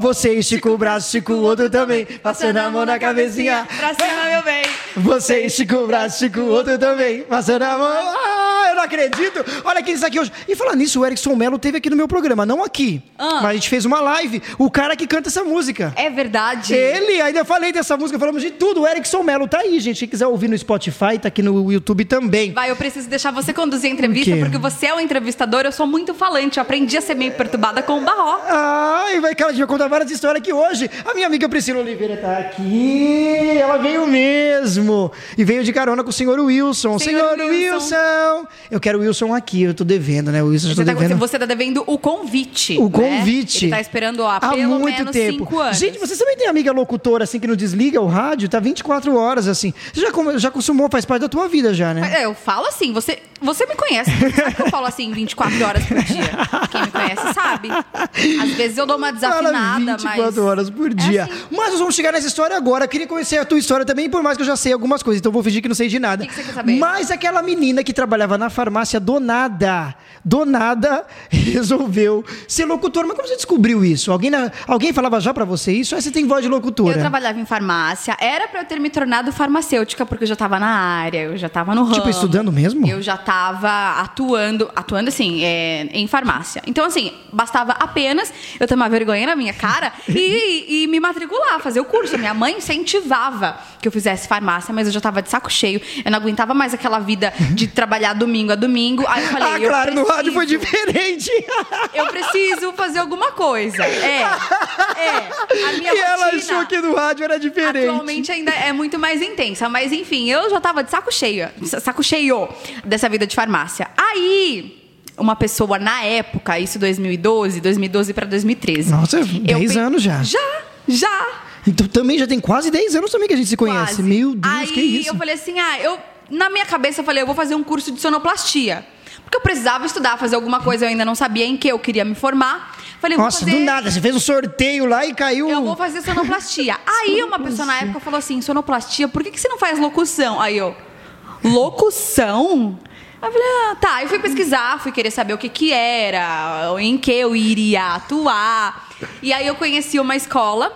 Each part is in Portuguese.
você estica o braço, estica o outro também. Passando a mão na cabecinha. Pra cima, meu bem. Você estica o braço, estica o outro também. Passando a mão. Não acredito. Olha quem está aqui hoje. E falando nisso, o Erickson Mello teve aqui no meu programa. Não aqui. Ah. Mas a gente fez uma live. O cara que canta essa música. É verdade. Ele, ainda falei dessa música, falamos de tudo. O Erickson Mello tá aí, gente. Quem quiser ouvir no Spotify, tá aqui no YouTube também. Vai, eu preciso deixar você conduzir a entrevista, porque você é o entrevistador, eu sou muito falante. Eu aprendi a ser meio perturbada com o Barró. Ai, vai que ela vai contar várias histórias aqui hoje. A minha amiga Priscila Oliveira tá aqui. Ela veio mesmo. E veio de carona com o senhor Wilson. Senhor Senhor, Wilson. Wilson. Eu quero o Wilson aqui. Eu tô devendo, né? O Wilson, eu Você tá, devendo. você tá devendo o convite. O né? convite. Ele tá esperando há, Há pelo muito menos tempo. cinco anos. Gente, você também tem amiga locutora assim que não desliga o rádio? Tá 24 horas assim. Você já, já consumou, faz parte da tua vida já, né? É, eu falo assim, você, você me conhece. Sabe que eu falo assim 24 horas por dia. Quem me conhece sabe. Às vezes eu dou uma Fala desafinada, 24 mas. horas por dia. assim. Mas nós vamos chegar nessa história agora. Queria conhecer a tua história também, por mais que eu já sei algumas coisas, então vou fingir que não sei de nada. O que que você quer saber? Mas aquela menina que trabalhava na farmácia do nada, do nada, resolveu ser locutora. Mas como você descobriu isso? Alguém, na- alguém falava já pra você isso? Aí você tem voz de locutora. Eu trabalhava em farmácia, era pra eu ter me tornado farmacêutica, porque eu já tava na área, eu já tava no ramo. Tipo, estudando mesmo? Eu já tava atuando, atuando assim, é, em farmácia. Então, assim, bastava apenas eu tomar vergonha na minha cara e, e me matricular, fazer o curso. Minha mãe incentivava que eu fizesse farmácia, mas eu já tava de saco cheio. Eu não aguentava mais aquela vida de trabalhar domingo a domingo. Aí eu falei, ah, eu claro, no rádio foi preciso- diferente. Eu preciso fazer alguma coisa. É, é. A minha e ela rotina- achou que no rádio era diferente. Atualmente ainda é muito mais intensa, mas enfim, eu já tava de saco cheio, saco cheio dessa vida de farmácia. Aí, uma pessoa na época, isso 2012, 2012 para 2013. Nossa, eu 10 pe- anos já. Já, já. Então também já tem quase 10 anos também que a gente se conhece. Quase. Meu Deus, Aí que isso? eu falei assim, ah, eu na minha cabeça eu falei, eu vou fazer um curso de sonoplastia. Porque eu precisava estudar, fazer alguma coisa, eu ainda não sabia em que eu queria me formar. Falei, Nossa, fazer... do nada, você fez um sorteio lá e caiu. Eu vou fazer sonoplastia. Aí uma pessoa na época falou assim: sonoplastia, por que, que você não faz locução? Aí eu, locução? Aí eu falei, ah, tá. Eu fui pesquisar, fui querer saber o que que era, em que eu iria atuar. E aí eu conheci uma escola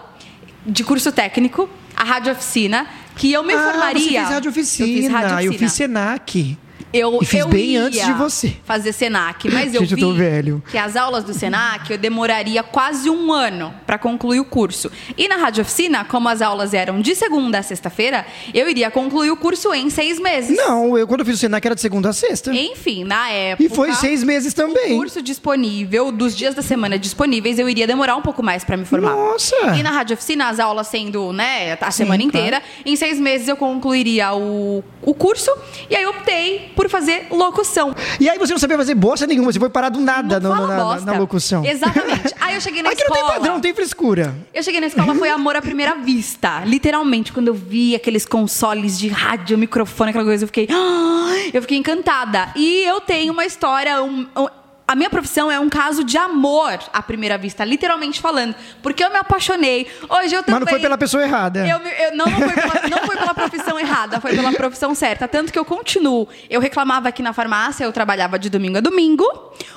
de curso técnico, a Rádio Oficina, que eu me ah, formaria. Você fez rádio oficina. Eu fiz rádio Eu oficina. fiz Senac. Eu, E fiz eu bem ia antes de você. fazer Senac, mas eu Gente, eu vi tô velho. que as aulas do Senac eu demoraria quase um ano para concluir o curso. E na Rádio Oficina, como as aulas eram de segunda a sexta-feira, eu iria concluir o curso em seis meses. Não, eu quando eu fiz o Senac era de segunda a sexta. Enfim, na época. E foi seis meses O também. curso disponível, dos dias da semana disponíveis, eu iria demorar um pouco mais para me formar. Nossa! E na Rádio Oficina, as aulas sendo, né, a semana claro. inteira, em seis meses eu concluiria o, o curso e aí eu optei por fazer locução. E aí você não sabia fazer bosta nenhuma, você foi parar do nada no- na, na- locução. Exatamente. Aí eu cheguei na Aqui não escola. tem padrão, não tem frescura. Eu cheguei na escola, foi amor à primeira vista. Literalmente, quando eu vi aqueles consoles de rádio, microfone, aquela coisa, eu fiquei. Eu fiquei encantada. E eu tenho uma história. um- um- a minha profissão é um caso de amor à primeira vista, literalmente falando. Porque eu me apaixonei. Hoje eu também. Mas não foi pela pessoa errada. Eu, eu- não, não, foi pela, não foi pela profissão errada, foi pela profissão certa. Tanto que eu continuo. Eu reclamava aqui na farmácia, eu trabalhava de domingo a domingo.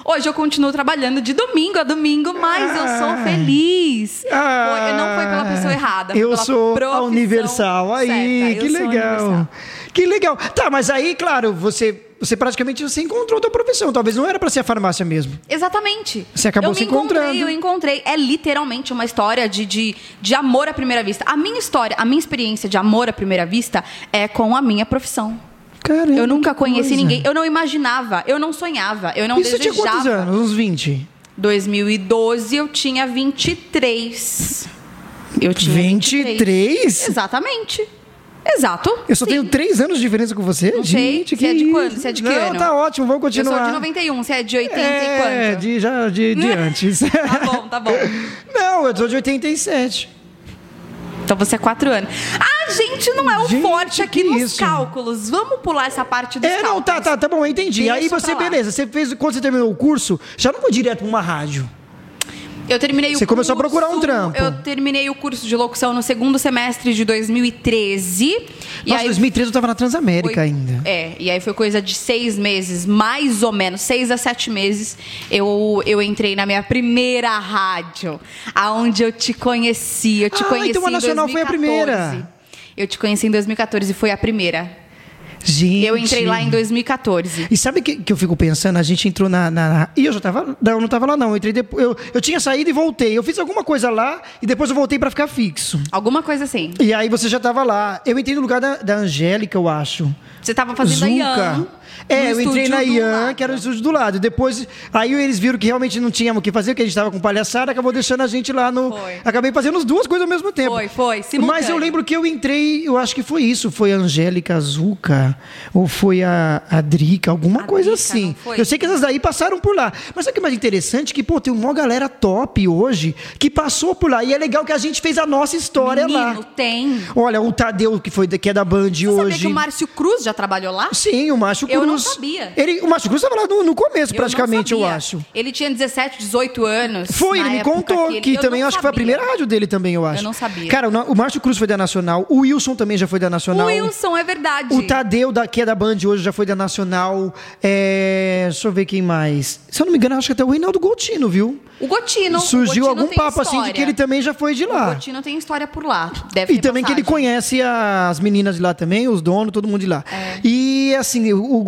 Hoje eu continuo trabalhando de domingo a domingo, mas eu sou Ah. feliz. Ah, Foi- não foi pela pessoa errada. Eu sou a Universal. Aí, certa. que legal. Universal. Que legal. Tá, mas aí, claro, você, você praticamente você encontrou a tua profissão. Talvez não era pra ser a farmácia mesmo. Exatamente. Você acabou eu se me encontrei, encontrando. Eu encontrei. É literalmente uma história de, de, de amor à primeira vista. A minha história, a minha experiência de amor à primeira vista é com a minha profissão. Caramba. Eu nunca conheci coisa. ninguém. Eu não imaginava, eu não sonhava, eu não Isso você tinha desejava. quantos anos? Uns 20? 2012 eu tinha 23. Eu tinha 23? Exatamente. Exato. Eu só Sim. tenho três anos de diferença com você? Não sei. Gente, Você que é de quando? Você é de que Não, ano? tá ótimo, vamos Eu continuar. sou de 91, você é de 80 É, e quanto? de, já, de, de antes. Tá bom, tá bom. Não, eu sou de 87. Então você é 4 anos. Ah, gente, não é o Gente, forte aqui nos isso? cálculos. Vamos pular essa parte dos É, cálculos. não, tá, tá, tá bom, eu entendi. Deixa Aí você, beleza, você fez, quando você terminou o curso, já não foi direto pra uma rádio. Eu terminei o Você começou a curso- procurar um trampo. Eu terminei o curso de locução no segundo semestre de 2013. e Nossa, aí 2013 eu tava na Transamérica foi- ainda. É, e aí foi coisa de seis meses, mais ou menos, seis a sete meses, eu, eu entrei na minha primeira rádio, aonde eu te conheci. Eu te Ah, conheci então a Nacional foi a 2014. primeira. Eu te conheci em 2014 e foi a primeira. Gente. Eu entrei lá em 2014. E sabe que, que eu fico pensando? A gente entrou na. na, E eu já tava. Não, eu não tava lá, não. Eu entrei depois. Eu, eu tinha saído e voltei. Eu fiz alguma coisa lá e depois eu voltei pra ficar fixo. Alguma coisa assim. E aí você já tava lá. Eu entrei no lugar da, da Angélica, eu acho. Você tava fazendo a Ian. É, eu entrei na Ian, que era o estúdio do lado. Depois, aí eles viram que realmente não tínhamos o que fazer, que a gente tava com palhaçada, acabou deixando a gente lá no. Foi. Acabei fazendo as duas coisas ao mesmo tempo. Foi, foi, Mas simultâneo. eu lembro que eu entrei, eu acho que foi isso. Foi a Angélica Azuca, ou foi a, a Drica, alguma A coisa Drica, assim. Eu sei que essas daí passaram por lá. Mas sabe o que é mais interessante? Que, pô, tem uma galera top hoje que passou por lá. E é legal que a gente fez a nossa história Menino, lá. tem. Olha, o Tadeu, que, foi, que é da Band Você hoje. sabia que o Márcio Cruz já trabalhou lá? Sim, o Márcio Cruz. Eu não sabia. Ele, o Márcio Cruz estava lá no, no começo, Eu praticamente, não eu sabia. acho. Ele tinha 17, 18 anos. Foi, ele me contou que, ele- eu também não acho que foi a sabia. primeira rádio dele também, eu acho. não sabia. Cara, o, o Márcio Cruz foi da Nacional, o Wilson também já foi da O Nacional. Wilson, é verdade. O Tadeu, da, que é da Band hoje, já foi da Nacional. É, deixa eu ver quem mais. Se eu não me engano, acho que até o Reinaldo Gotino, viu? O Gotino. Surgiu o Gotino algum papo assim de história. que ele também já foi de O lá. Gotino tem história por lá. Deve E também que ele passagem. conhece as meninas de lá também, os donos, todo mundo de lá. É. E assim, o o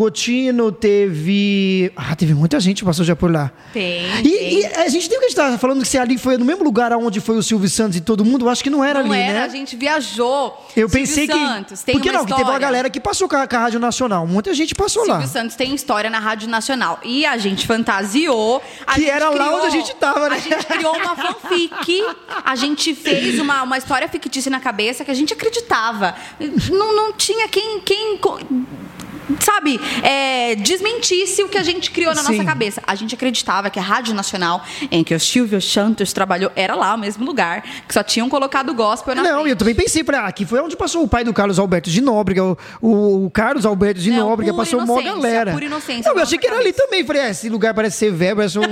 Teve. Ah, teve muita gente que passou já por lá. Tem, E, tem. e a gente tem que tava falando que se ali foi no mesmo lugar onde foi o Silvio Santos e todo mundo, eu acho que não era Não ali, era, né? a gente viajou. Eu Silvio pensei Santos, que. tem Por que uma não? Que teve uma história. galera que passou com a, com a Rádio Nacional. Muita gente passou lá. Silvio Santos tem história na Rádio Nacional. E a gente fantasiou. a Que gente era lá onde a gente tava, né? A gente criou uma fanfic. A gente fez uma, uma história fictícia na cabeça que a gente acreditava. Não, não tinha quem. quem Sabe, é, desmentisse o que a gente criou na Sim. nossa cabeça. A gente acreditava que a Rádio Nacional, em que o Silvio Santos trabalhou, era lá, o mesmo lugar, que só tinham colocado gospel na Não, frente. e eu também pensei, falei, ah, aqui foi onde passou o pai do Carlos Alberto de Nóbrega, o, o- o Carlos Alberto de Não, Nóbrega, passou uma galera. pura inocência Não, eu achei que era ali também. Falei, ah, esse lugar parece ser velho, parece um,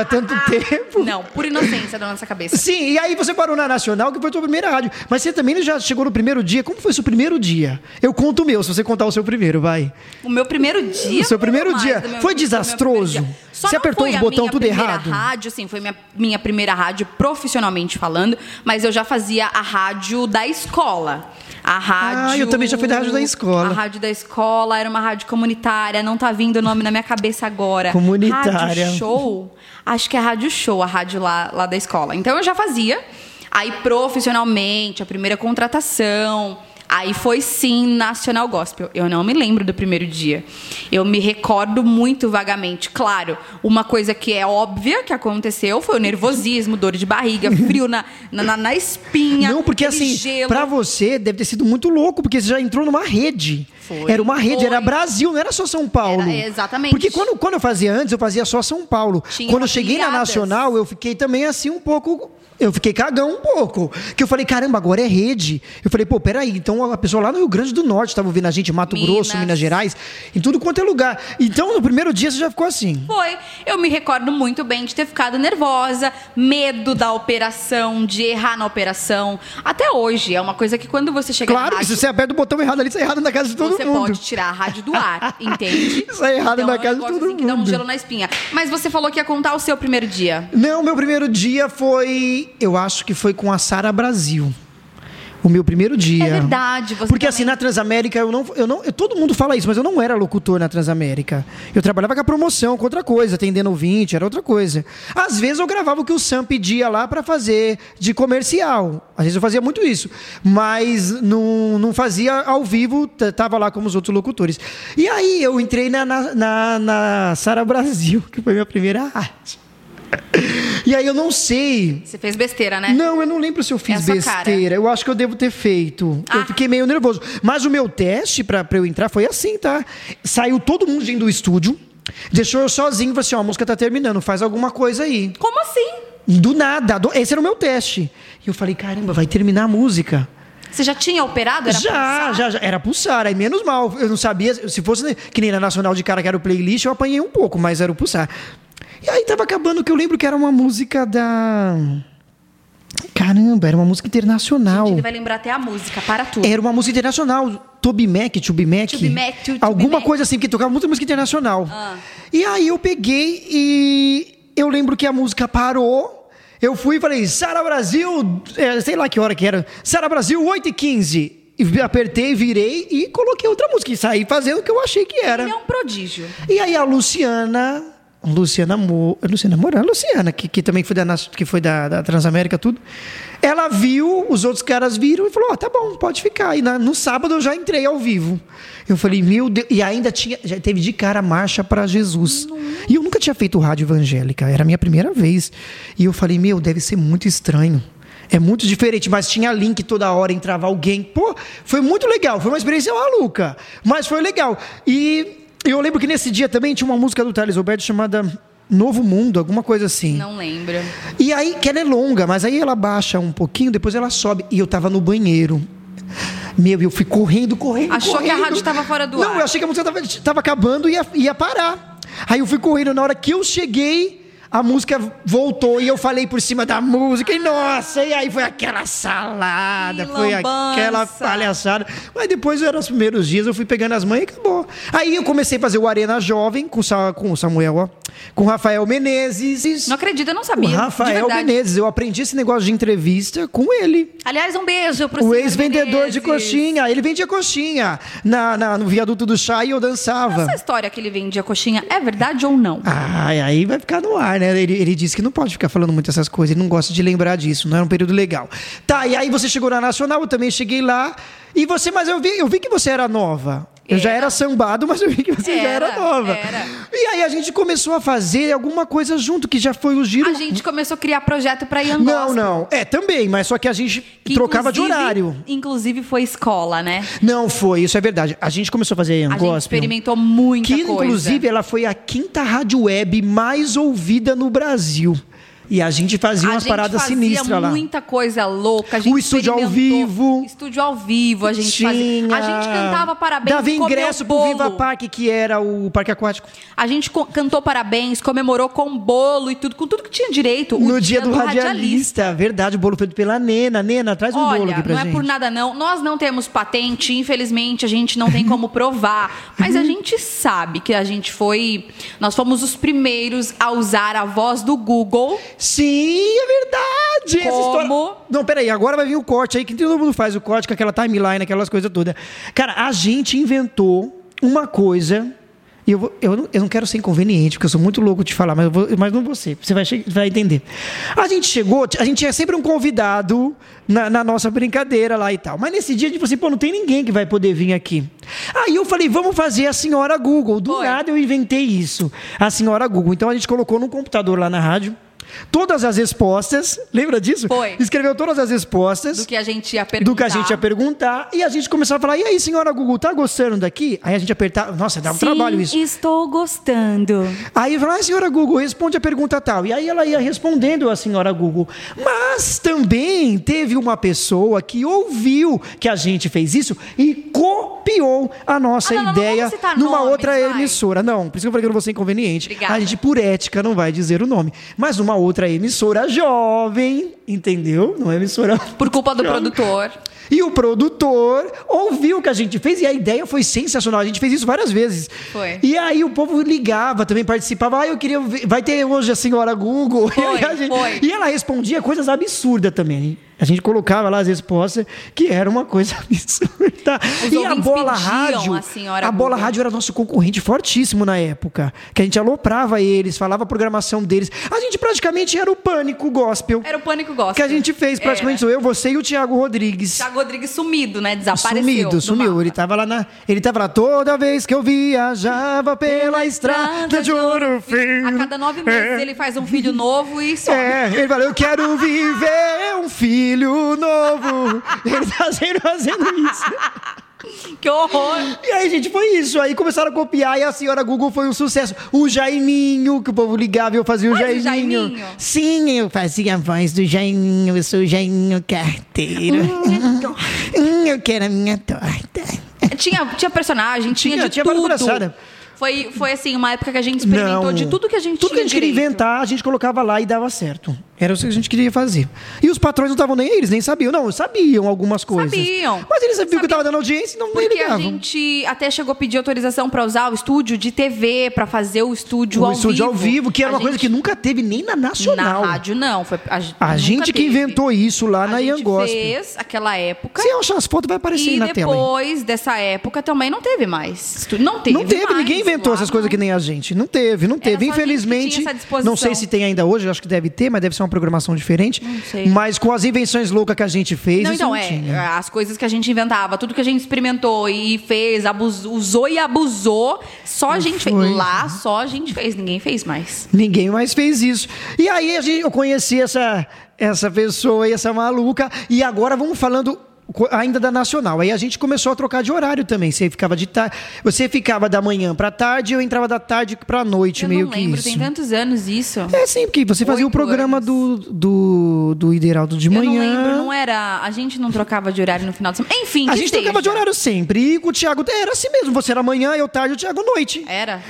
há tanto tempo. Não, por inocência da nossa cabeça. Sim, e aí você parou na Nacional, que foi a sua primeira rádio. Mas você também já chegou no primeiro dia. Como foi o seu primeiro dia? Eu conto o meu, se você contar o seu primeiro, vai. O meu primeiro dia. O seu primeiro dia foi desastroso? dia. Você apertou os botão tudo primeira errado? rádio, assim, foi minha, minha primeira rádio profissionalmente falando, mas eu já fazia a rádio da escola. A rádio. Ah, eu também já fui da rádio da escola. A rádio da escola era uma rádio comunitária, não tá vindo o nome na minha cabeça agora. Comunitária. Rádio show. Acho que é rádio show, a rádio lá, lá da escola. Então eu já fazia. Aí profissionalmente, a primeira contratação. Aí foi sim Nacional Gospel. Eu não me lembro do primeiro dia. Eu me recordo muito vagamente. Claro, uma coisa que é óbvia que aconteceu foi o nervosismo, dor de barriga, frio na, na, na- espinha. Não, porque assim, pra você deve ter sido muito louco, porque você já entrou numa rede. Foi, era uma rede, foi. era Brasil, não era só São Paulo. Era, exatamente. Porque quando, quando eu fazia antes, eu fazia só São Paulo. Tinha quando eu cheguei na. Nacional, eu fiquei também assim um pouco. Eu fiquei cagão um pouco. Que eu falei, caramba, agora é rede. Eu falei, pô, peraí, então a pessoa lá no Rio Grande do Norte estava ouvindo a gente, Mato Minas. Grosso, Minas Gerais, em tudo quanto é lugar. Então, no primeiro dia você já ficou assim. Foi. Eu me recordo muito bem de ter ficado nervosa, medo da operação, de errar na operação. Até hoje, é uma coisa que quando você chega Claro que se rádio, você aperta o botão errado ali, sai errado na casa de todo você mundo. pode tirar a rádio do ar, entende? Isso é errado então, na é casa de todo assim que dá um mundo. gelo na espinha. Mas você falou que ia contar o seu primeiro dia. Não, meu primeiro dia foi. Eu acho que foi com a Sara Brasil. O meu primeiro dia. É verdade, você Porque também- assim, na Transamérica, eu não, eu não. eu- todo mundo fala isso, mas eu não era locutor na Transamérica. Eu trabalhava com a promoção, com outra coisa, atendendo ouvinte, era outra coisa. Às vezes eu gravava o que o Sam pedia lá para fazer de comercial. Às vezes eu fazia muito isso. Mas não, não fazia ao vivo, tava lá como os outros locutores. E aí eu entrei na, na, na, na Sara Brasil, que foi minha primeira arte. E aí eu não sei. Você fez besteira, né? Não, eu não lembro se eu fiz É besteira. Eu acho que eu devo ter feito. Eu Ah. fiquei meio nervoso. Mas o meu teste pra, pra eu entrar foi assim, tá? Saiu todo mundo do estúdio, deixou eu sozinho e falou assim: ó, a música tá terminando, faz alguma coisa aí. Como assim? Do nada. do- Esse era o meu teste. E eu falei: caramba, vai terminar a música. Você já tinha operado? Era já, pulsar? já, já. Era pulsar. Aí menos mal. Eu não sabia. Se fosse né, que nem na Nacional de cara que era o playlist, eu apanhei um pouco, mas era o pulsar. E aí tava acabando que eu lembro que era uma música da. Caramba, era uma música internacional. Ele vai lembrar até a música, para tudo. Era uma música internacional. Toby Mac, Tubi Mac. Tubi Mac, Alguma Mac. coisa assim, porque tocava muita música internacional. Ah. E aí eu peguei e eu lembro que a música parou. Eu fui e falei, Sara Brasil, é, sei lá que hora que era. Sara Brasil, 8 e 15 E apertei, virei e coloquei outra música. E saí fazendo o que eu achei que era. Ele é um prodígio. E aí a Luciana, Luciana Mo, Luciana Moura, Luciana, que, que também foi da, que foi da, da Transamérica, tudo. Ela viu, os outros caras viram e falou: Ó, tá bom, pode ficar. E na- no sábado eu já entrei ao vivo. Eu falei, meu Deus. E ainda tinha, já teve de cara a marcha para Jesus. E eu nunca tinha feito rádio evangélica, era a minha primeira vez. E eu falei, meu, deve ser muito estranho. É muito diferente, mas tinha link toda hora, entrava alguém. Pô, foi muito legal, foi uma experiência maluca, mas foi legal. E eu lembro que nesse dia também tinha uma música do Thales Roberto chamada Novo Mundo, alguma coisa assim. Não lembro. E aí, que ela é longa, mas aí ela baixa um pouquinho, depois ela sobe. E eu tava no banheiro. Meu, eu fui correndo, correndo. Achou que a correndo. rádio tava fora do Não, ar. eu achei que a música tava, tava acabando e ia, ia parar. Aí eu fui correndo, na hora que eu cheguei, a música voltou e eu falei por cima da música. E nossa, e aí foi aquela salada, Que foi lambança. aquela palhaçada. Mas depois, eram os primeiros dias, eu fui pegando as mães e acabou. Aí eu comecei a fazer o Arena Jovem com, o Samuel, ó, com o Rafael Menezes. Não acredito, eu não O sabia. de Rafael. Menezes, eu aprendi esse negócio de entrevista com ele. Aliás, um beijo pro O ex-vendedor de coxinha. Ele vendia coxinha na, na- no viaduto do chá e eu dançava. Essa história que ele vendia coxinha é verdade ou não? Ai, aí vai ficar no ar, né? Ele, ele disse que não pode ficar falando muito essas coisas, ele não gosta de lembrar disso, não era um período legal. Tá, e aí você chegou na Nacional, eu também cheguei lá. E você, mas eu vi, eu vi que você era nova. Eu já Era. era sambado, mas eu vi que você já Era, era nova. era. E aí a gente começou a fazer alguma coisa junto, que já foi o giro. A gente começou a criar projeto pra Young Não, não. É, também, mas só que a gente que trocava de horário. Inclusive foi escola, né? Não foi, isso é verdade. A gente começou a fazer Young A gente experimentou muita Que coisa. inclusive ela foi a quinta rádio web mais ouvida no Brasil. E a gente fazia a umas gente paradas fazia sinistras lá. muita coisa louca. A gente O estúdio ao vivo. Estúdio ao vivo, a gente fazia. A gente cantava parabéns, Dava ingresso pro bolo. Viva Parque, que era o parque aquático. A gente cantou parabéns, comemorou com bolo e tudo, com tudo que tinha direito. no dia, do, radialista. Verdade, o bolo feito pela Nena. Nena, traz um bolo Olha, aqui pra não gente. é por nada não. Nós não temos patente, infelizmente a gente não tem como provar. Mas a gente sabe que a gente foi. Nós fomos os primeiros a usar a voz do Google. Sim, é verdade. Essa Como? história... Não, peraí, agora vai vir o corte aí, que todo mundo faz o corte com aquela timeline, aquelas coisas todas. Cara, a gente inventou uma coisa. E eu, vou- eu, não, eu não quero ser inconveniente, porque eu sou muito louco de falar, mas, eu vou- mas não ser. Você vai, vai entender. A gente chegou, a gente tinha sempre um convidado na, na nossa brincadeira lá e tal. Mas nesse dia a gente falou assim, pô, não tem ninguém que vai poder vir aqui. Aí eu falei, vamos fazer a senhora Google. Do Foi. nada eu inventei isso. A senhora Google. Então a gente colocou no computador lá na rádio. Todas as respostas, lembra disso? Foi. Escreveu todas as respostas Do que a gente ia perguntar. do que a gente ia perguntar e a gente começava a falar: e aí, senhora Google, tá gostando daqui? Aí a gente apertava, nossa, dá um Sim, trabalho isso. estou gostando. Aí falava, ah, senhora Google, responde a pergunta tal. E aí ela ia respondendo a senhora Google. Mas também teve uma pessoa que ouviu que a gente fez isso e copiou a nossa Ah, não, não, não ideia vamos citar numa nomes, outra vai. emissora. Não, por isso que eu falei que eu não vou ser inconveniente. Obrigada. A gente, por ética, não vai dizer o nome. Mas numa outra emissora jovem, entendeu? Não é emissora Por culpa do jovem. produtor. E o produtor ouviu o que a gente fez e a ideia foi sensacional. A gente fez isso várias vezes. Foi. E aí o povo ligava, também participava. Ah, eu queria ver. Vai ter hoje a senhora Google. Foi, e, a gente- foi. e ela respondia coisas absurdas também. A gente colocava lá as respostas, que era uma coisa absurda. Os e a bola rádio. a a bola rádio era nosso concorrente fortíssimo na época. Que a gente aloprava eles, falava a programação deles. A gente praticamente era o pânico gospel. Era o Pânico Gospel. Que a gente fez, praticamente sou eu, você e o Thiago Rodrigues. Thiago Rodrigues sumido, né? Desapareceu. Sumido, do sumiu. mapa. Ele tava lá na. Ele tava lá toda vez que eu viajava pela estrada de ouro fino. A cada nove meses ele faz um filho novo e some. É, ele falou, eu quero viver um filho novo. Ele tá sempre fazendo isso. Que horror! E aí, gente, foi isso. Aí começaram a copiar e a senhora Google foi um sucesso. O Jaiminho, que o povo ligava e eu fazia o Faz o Jaiminho. Jaiminho? Sim, eu fazia a voz do Jaiminho. Eu sou o Jaiminho Carteiro. Hum, eu quero a minha torta. Tinha, tinha personagem, tinha, Tinha- de tinha tudo. palhaçadas. Foi, foi assim, uma época que a gente experimentou Não. de tudo que a gente Tudo que a tinha gente queria direito. inventar, a gente colocava lá e dava certo. Era o que a gente queria fazer. E os patrões não estavam nem aí, eles nem sabiam. Não, sabiam algumas coisas. Sabiam. Mas eles sabiam que estava dando audiência e não nem Porque a ligavam. gente até chegou a pedir autorização pra usar o estúdio de TV, pra fazer o estúdio o ao estúdio vivo. ao vivo, que era A uma coisa gente- que nunca teve nem na Nacional. Na rádio, não. Foi, a, A gente que teve. inventou isso lá a na Ian Gospel. fez aquela época. Se achar as fotos, vai aparecer aí E na tela. aí. depois dessa época também não teve mais. Não teve Não teve, mais ninguém inventou essas coisas que nem a gente. Não teve, não teve. a que Infelizmente, não sei se tem ainda hoje, eu acho que deve ter, mas deve ser uma programação diferente. Mas com as invenções loucas que a gente fez, Não, então, não é, tinha. as coisas que a gente inventava, tudo que a gente experimentou e fez, abusou, usou e abusou, só a gente foi. fez. Lá, só a gente fez, ninguém fez mais. Ninguém mais fez isso. E aí a gente, eu conheci essa, essa pessoa e essa maluca. E agora vamos falando ainda da Nacional. Aí a gente começou a trocar de horário também. Você ficava de tarde, você ficava da manhã pra tarde, eu entrava da tarde pra noite, Eu meio não que lembro, isso. tem tantos anos isso. É sim, porque você fazia o Oito programa anos. do, do, do Ideraldo de Eu não manhã. lembro, não era. A gente não trocava de horário no final de semana. Enfim, A gente trocava de seja. horário sempre. E com o Thiago era assim mesmo. Você era manhã, eu tarde, o Thiago noite. Era.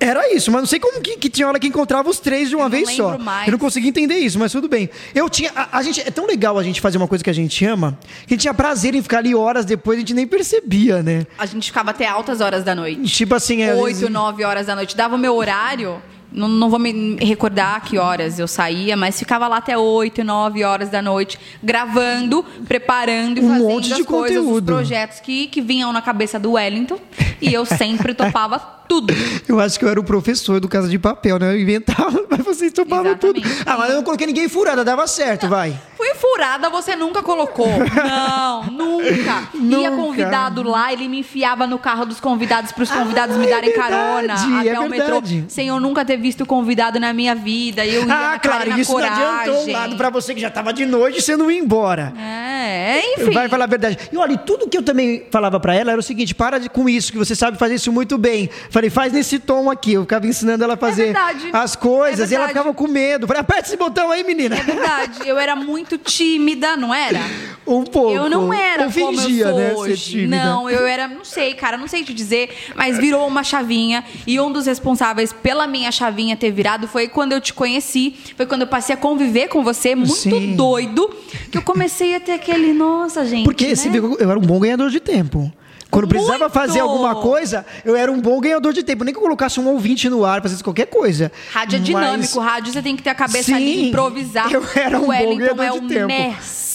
Era isso, mas não sei como que, que tinha hora que encontrava os três de uma Eu vez só. mais. Eu não consegui entender isso, mas tudo bem. Eu tinha. A, a gente, é tão legal a gente fazer uma coisa que a gente ama, que a gente tinha prazer em ficar ali horas depois, a gente nem percebia, né? A gente ficava até altas horas da noite. Tipo assim, é. Oito, nove horas da noite. Dava o meu horário. Não, não vou me recordar que horas eu saía, mas ficava lá até 8, 9 horas da noite, gravando, preparando e Um fazendo monte de as coisas, os conteúdo. projetos que, que vinham na cabeça do Wellington. E eu sempre topava tudo. Eu acho que eu era o professor do Casa de Papel, né? Eu inventava, mas vocês topavam tudo. Exatamente. Ah, mas eu não coloquei ninguém furada, dava certo, vai. Fui furada, você nunca colocou. Não, nunca. Ia Nunca. convidado lá, ele me enfiava no carro dos convidados para os convidados Ah, me é darem verdade, carona até é o metrô. verdade. Sem eu nunca ter visto convidado na minha vida. Eu ia Ah, na claro, isso não adiantou um coragem. lado pra você que já tava de noite e você não ia embora. É, enfim. Vai falar a verdade. E olha, tudo que eu também falava pra ela era o seguinte: para de, com isso, que você sabe fazer isso muito bem. Falei, faz nesse tom aqui. Eu ficava ensinando ela a fazer verdade. as coisas É e ela ficava com medo. Falei, aperta esse botão aí, menina. É verdade, eu era muito tímida, não era? Um pouco. Eu não era fingia, eu sou né? Ser hoje. tímida. Não, eu era, não sei, cara, não sei te dizer, mas virou uma chavinha e um dos responsáveis pela minha chavinha ter virado foi quando eu te conheci, foi quando eu passei a conviver com você, muito Sim. doido, que eu comecei a ter aquele, nossa, gente, Porque né? você viu, eu era um bom ganhador de tempo. Quando precisava Muito! fazer alguma coisa, eu era um bom ganhador de tempo. Nem que eu colocasse um ouvinte no ar, fazendo qualquer coisa. Rádio é Mas- dinâmico, rádio você tem que ter a cabeça Sim, ali, improvisar. eu era um bom ganhador é de tempo.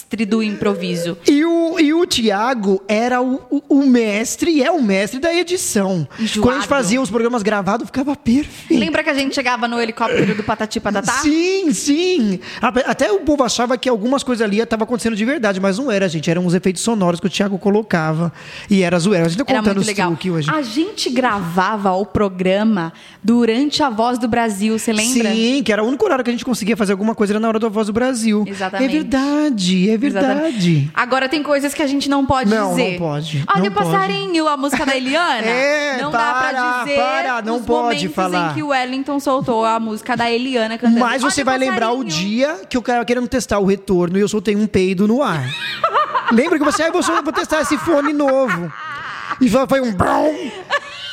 Mestre do improviso. E o, e o Tiago era o, o, o mestre, e é o mestre da edição. Enjoado. Quando a gente fazia os programas gravados, ficava perfeito. Lembra que a gente chegava no helicóptero do Patati Patatá? Sim, sim. Até o povo achava que algumas coisas ali estavam acontecendo de verdade, mas não era, gente. Eram uns efeitos sonoros que o Thiago colocava. E era zoeira. A gente tá contando os legal. truques hoje. A gente gravava o programa durante a Voz do Brasil, você lembra? Sim, que era o único horário que a gente conseguia fazer alguma coisa era na hora da Voz do Brasil. Exatamente. É verdade, é verdade. Exatamente. Agora tem coisas que a gente não pode Não, dizer. não pode, Olha não o passarinho, a música da Eliana. É, não dá para, pra dizer para, não os pode falar. em que o Wellington soltou a música da Eliana cantando. Mas você vai lembrar o dia que eu estava querendo testar o retorno e eu soltei um peido no ar. Lembra que você, aí você eu vou testar esse fone novo. E foi um.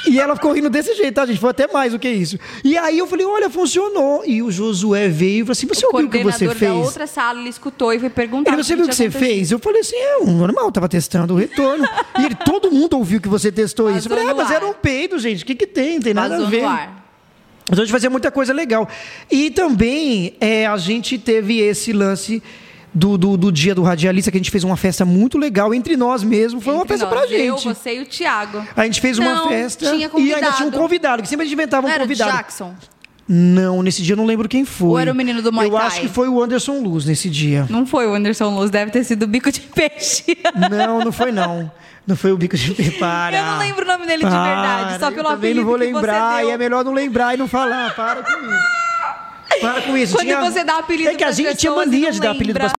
E ela ficou rindo desse jeito, tá, gente? Foi até mais do que isso. E aí eu falei, olha, funcionou. E o Josué veio e falou assim, você O ouviu o que você fez? da outra sala, ele escutou e foi perguntar. Ele, você viu o que você fez? Eu falei assim, é, normal, tava testando o retorno. e ele, todo mundo ouviu que você testou isso. Eu Vazou falei, ah, mas ar. era um peido, gente. O que que tem? Não tem nada Vazou a ver. no ar. Então a gente fazia muita coisa legal. E também é, a gente teve esse lance do, do, do dia do radialista, que a gente fez uma festa muito legal entre nós mesmo. Foi uma Entre festa nós, pra Eu, gente. você e o Thiago. A gente fez uma Não, festa tinha e ainda tinha um convidado, que sempre a gente inventava um Não era o convidado. Jackson? Não, nesse dia eu não lembro quem foi. Ou era o menino do Muay Eu acho que foi o Anderson Luz nesse dia. Não foi o Anderson Luz, deve ter sido o bico de peixe. Não, não foi não. Não foi o bico de para. Eu não lembro o nome dele de verdade, só eu pelo também apelido não vou lembrar, e é melhor não lembrar e não falar. Para com isso. Para com isso. Quando Tinha- você dá apelido É que a gente tinha mania de dar apelido lembra.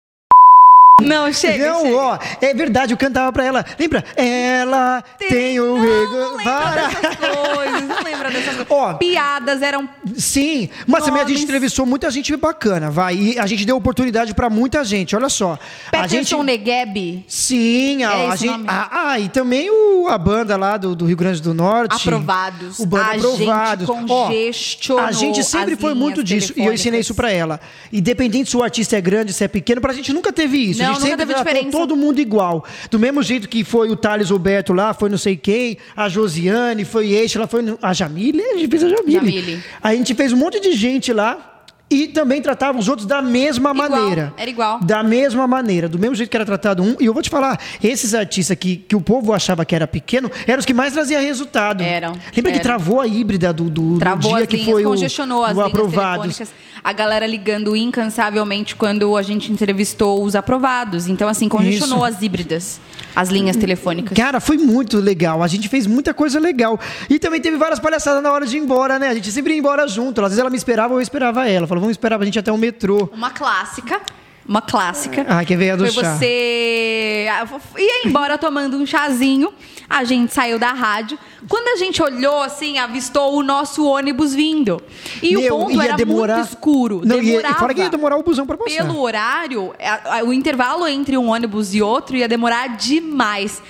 Não, chega, Não, chega. ó, é verdade, eu cantava pra ela. Lembra? Ela tem, o Não, rego. Para. dessas coisas, não lembra dessas coisas. Ó, piadas eram. Sim, mas também a gente entrevistou muita gente bacana, vai. E a gente deu oportunidade pra muita gente. Olha só. a gente Peterson Negueb. Sim, a, É a gente. o? Ah, ah, e também o, a banda lá do, do Rio Grande do Norte. Aprovados. O banda A gente aprovados. Ó, congestionou a gente sempre foi muito disso. E eu ensinei isso pra ela. Independente se o artista é grande, se é pequeno, pra gente nunca teve isso. Não, a gente sempre tratou diferença. todo mundo igual. Do mesmo jeito que foi o Thales Roberto lá, foi não sei quem, a Josiane, foi Eixa, ela foi a Jamile, a gente fez a Jamile. Jamile. A gente fez um monte de gente lá. E também tratava os outros da mesma Igual, maneira. era igual. Da mesma maneira, do mesmo jeito que era tratado um. E eu vou te falar, esses artistas que, que o povo achava que era pequeno, eram os que mais traziam resultado. Eram, Lembra que eram. travou a híbrida do, do, do Travou dia as que linhas, foi o, congestionou as o linhas aprovados? telefônicas. A galera ligando incansavelmente quando a gente entrevistou os aprovados. Então, assim, congestionou Isso. as híbridas, as linhas telefônicas. Cara, foi muito legal. A gente fez muita coisa legal. E também teve várias palhaçadas na hora de ir embora, né? A gente sempre ia embora junto. Às vezes ela me esperava ou eu esperava ela. Falou, vamos esperar pra gente até o metrô. Uma clássica. Uma clássica. Ah, que veio a do Foi chá. você ah, ia embora tomando um chazinho. A gente saiu da rádio. Quando a gente olhou, assim, avistou o nosso ônibus vindo. E Meu, o ponto ia era demorar- muito escuro. Não, ia- demorava. fora que ia demorar o busão pra passar. Pelo horário, a- a- o intervalo entre um ônibus e outro ia demorar demais.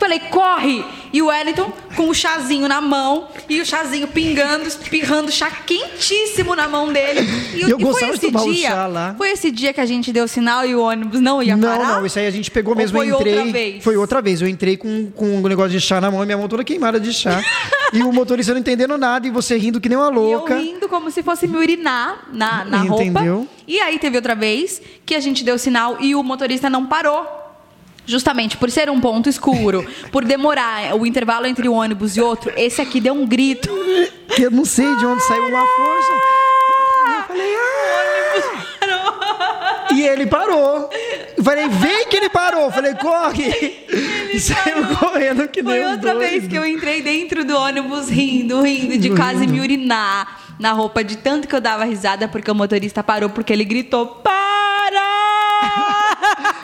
Falei, corre! E o Wellington com o chazinho na mão e o chazinho pingando, espirrando chá quentíssimo na mão dele. E, Eu e foi gostava de esse tomar o dia. chá lá. Foi esse dia que a gente deu sinal e o ônibus não ia Não, parar? não, isso aí a gente pegou Ou mesmo, foi eu entrei. outra vez? Foi outra vez. Eu entrei com, com um negócio de chá na mão e minha mão toda queimada de chá. e o motorista não entendendo nada e você rindo que nem uma E eu louca. rindo como se fosse me urinar na, na roupa. Entendeu? E aí teve outra vez que a gente deu sinal e o motorista não parou. Justamente por ser um ponto escuro, por demorar o intervalo entre um ônibus e outro, esse aqui deu um grito. Que eu não sei de onde saiu uma força. Eu falei, ah! E ele parou. Eu falei, vem que ele parou. Eu falei, corre. E saiu correndo que nem Foi outra vez doido. que eu entrei dentro do ônibus rindo, rindo, de quase me urinar na roupa, de tanto que eu dava risada, porque o motorista parou, porque ele gritou: Para!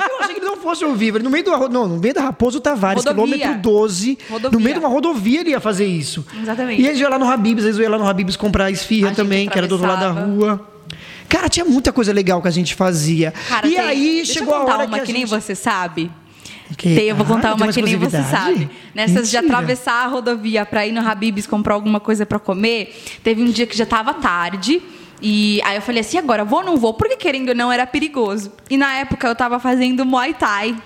Eu achei que ele não fosse. Ele No meio, do, não, no meio da Raposo Tavares, Rodovia. quilômetro 12, no Rodovia. meio de uma rodovia ele ia fazer isso. Exatamente. E eles iam lá no Habibs, eles iam lá no Habibs comprar esfirra A gente também, que era do outro lado da rua. Cara, tinha muita coisa legal que a gente fazia. Cara, e tem- aí chegou eu a contar hora uma que, que, a nem gente... você sabe. Tem, eu vou contar Ah, tem uma que nem você sabe. Nessas de Mentira. atravessar a rodovia pra ir no Habib's comprar alguma coisa pra comer, teve um dia que já tava tarde. E aí eu falei assim, agora vou ou não vou? Porque querendo ou não era perigoso. E na época eu tava fazendo Muay Thai.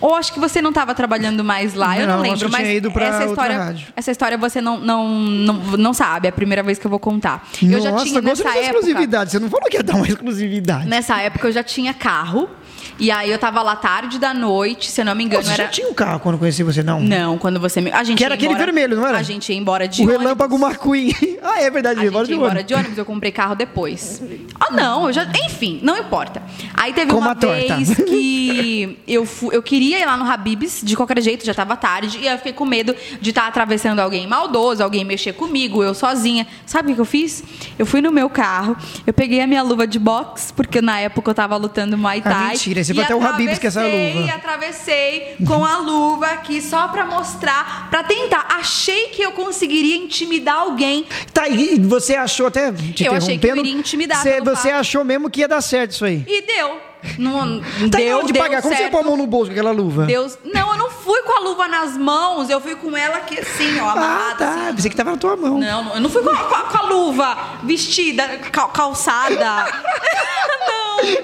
Ou acho que você não estava trabalhando mais lá, eu Não, não acho lembro. eu mas tinha ido pra essa história, essa história você não, não, não, não sabe. É a primeira vez que eu vou contar. eu já Nossa, tinha nessa época. exclusividade. Você não falou que ia dar uma exclusividade. Nessa época eu já tinha carro. E aí eu tava lá tarde da noite, se eu não me engano, Você era. já tinha um carro quando eu conheci você, não? Não, quando você me. A gente Que era aquele embora- vermelho, não era? A gente ia embora de o ônibus. Relâmpago McQueen. ah, é verdade, A ia embora de ia embora ônibus. de ônibus, eu comprei carro depois. Ah, não, eu já. Enfim, não importa. Aí teve Como uma vez que eu, fu- eu queria ir lá no Habibs, de qualquer jeito, já tava tarde, e aí eu fiquei com medo de estar atravessando alguém maldoso, alguém mexer comigo, eu sozinha. Sabe o que eu fiz? Eu fui no meu carro, eu peguei a minha luva de boxe, porque na época eu tava lutando Muay Ah, Thai. Mentira, você e foi até o Habib's com essa luva. E atravessei com a luva aqui só pra mostrar, pra tentar. Achei que eu conseguiria intimidar alguém. Tá, e você achou até te Eu achei que eu iria intimidar Você, pelo você fato. achou mesmo que ia dar certo isso aí. E deu. Não, Tá deu, de deu pagar. Como você pôr a mão no bolso com aquela luva? Deus. Não, eu não fui com a luva nas mãos, eu fui com ela aqui assim, ó, Ah, amarrada. tá. assim. Pensei que tava na tua mão. Não, não, eu não fui com a, com a- com a luva vestida, cal- calçada.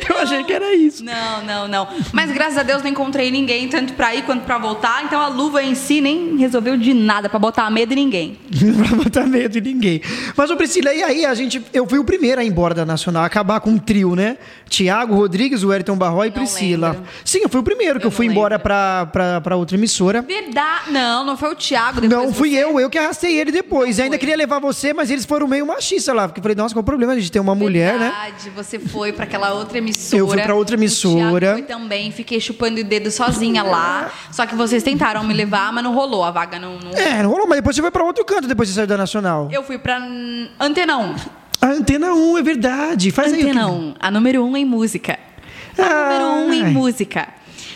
Eu achei que era isso. Não, não, não. Mas graças a Deus não encontrei ninguém, tanto pra ir quanto pra voltar. Então a luva em si nem resolveu de nada pra botar medo em ninguém. pra botar medo de ninguém. Mas, ô Priscila, e aí a gente. Eu fui o primeiro a ir embora da Nacional, acabar com um trio, né? Tiago, Rodrigues, o Ayrton Barró e Não Priscila. lembro. Sim, eu fui o primeiro que eu, Eu fui embora pra, pra, pra outra emissora. Verdade. Não, não foi o Thiago. Depois Não, fui você. eu, eu que arrastei ele depois. Não Ainda foi. queria levar você, mas eles foram meio machistas lá. Porque eu falei, nossa, qual o problema de ter uma mulher, né? Verdade, você foi pra aquela outra emissora. Eu fui pra outra emissora. Foi também, fiquei chupando o dedo sozinha lá. Só que vocês tentaram me levar, mas não rolou. A vaga não. não- É, não rolou, mas depois você foi pra outro canto depois de sair da Nacional. Eu fui pra Antena 1. A Antena 1, é verdade. Faz aí. o Antena que- 1, a número 1 em música. A número 1 em música.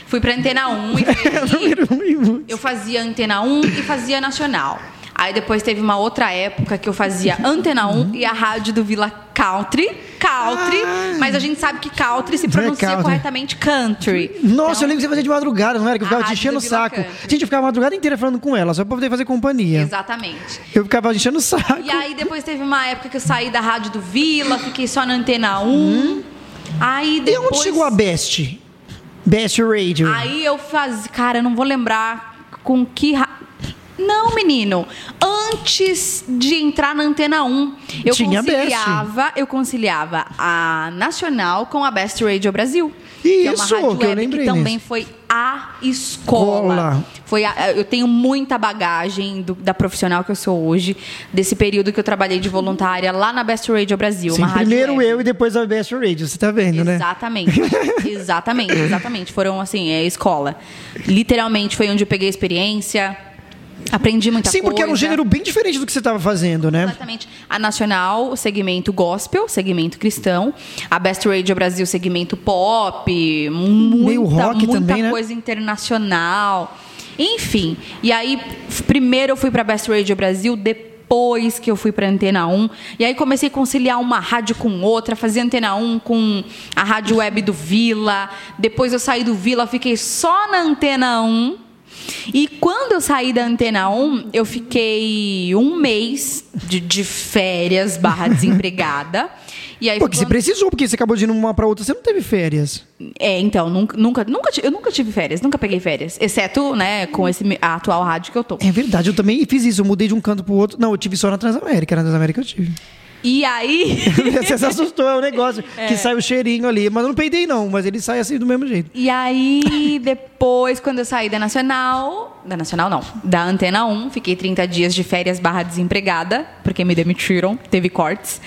Fui pra Antena 1 e É, foi um. Eu fazia Antena 1 e fazia Nacional. Aí depois teve uma outra época que eu fazia Antena 1 e a rádio do Vila Country. Country, Ah. mas a gente sabe que country se é pronuncia country. corretamente country. Nossa, Então, eu lembro que você fazia de madrugada, não era? Que eu ficava te enchendo o saco. Country. Gente, eu ficava a madrugada inteira falando com ela, só pra poder fazer companhia. Exatamente. Eu ficava enchendo o saco. E aí depois teve uma época que eu saí da rádio do Vila, fiquei só na Antena 1. Aí E depois... onde chegou a Best? Best Radio. Aí eu fazia. Cara, eu não vou lembrar com que. Ra... Não, menino. Antes de entrar na Antena 1, eu Tinha a Best. conciliava, eu conciliava a Nacional com a Best Radio Brasil. Que é uma Isso, rádio que eu lembrei que também nisso. foi a escola. Foi a- eu tenho muita bagagem do- da profissional que eu sou hoje, desse período que eu trabalhei de voluntária lá na Best Radio Brasil. Sim, uma primeiro eu e depois a Best Radio, você tá vendo, né? Exatamente. exatamente, exatamente. Foram assim, é escola. Literalmente foi onde eu peguei experiência, aprendi muita Sim, coisa. porque era um gênero bem diferente do que você estava fazendo, né? Exatamente. A Nacional, o segmento gospel, segmento cristão. A Best Radio Brasil, segmento pop. Muita, Meio rock muita também, né? coisa internacional. Enfim. E aí, primeiro eu fui pra Best Radio Brasil, depois que eu fui pra Antena 1. E aí comecei a conciliar uma rádio com outra, fazia Antena 1 com a rádio web do Vila. Depois eu saí do Vila, fiquei só na Antena 1. E quando eu saí da Antena 1, eu fiquei um mês de, de férias barra desempregada. E aí Porque foi você quando- precisou, porque você acabou de ir numa pra outra, você não teve férias. É, então, nunca, nunca, nunca, eu nunca tive férias, nunca peguei férias. Exceto, né, com esse, a atual rádio que eu tô. É verdade, eu também fiz isso, eu mudei de um canto pro outro. Não, eu tive só na Transamérica, na Transamérica eu tive. E aí. Você se assustou, é um negócio É. que sai o cheirinho ali. Mas eu não peidei, não, mas ele sai assim do mesmo jeito. E aí, depois, quando eu saí da Nacional. Da Nacional, não. Da Antena 1, fiquei 30 dias de férias barra desempregada, porque me demitiram, teve cortes.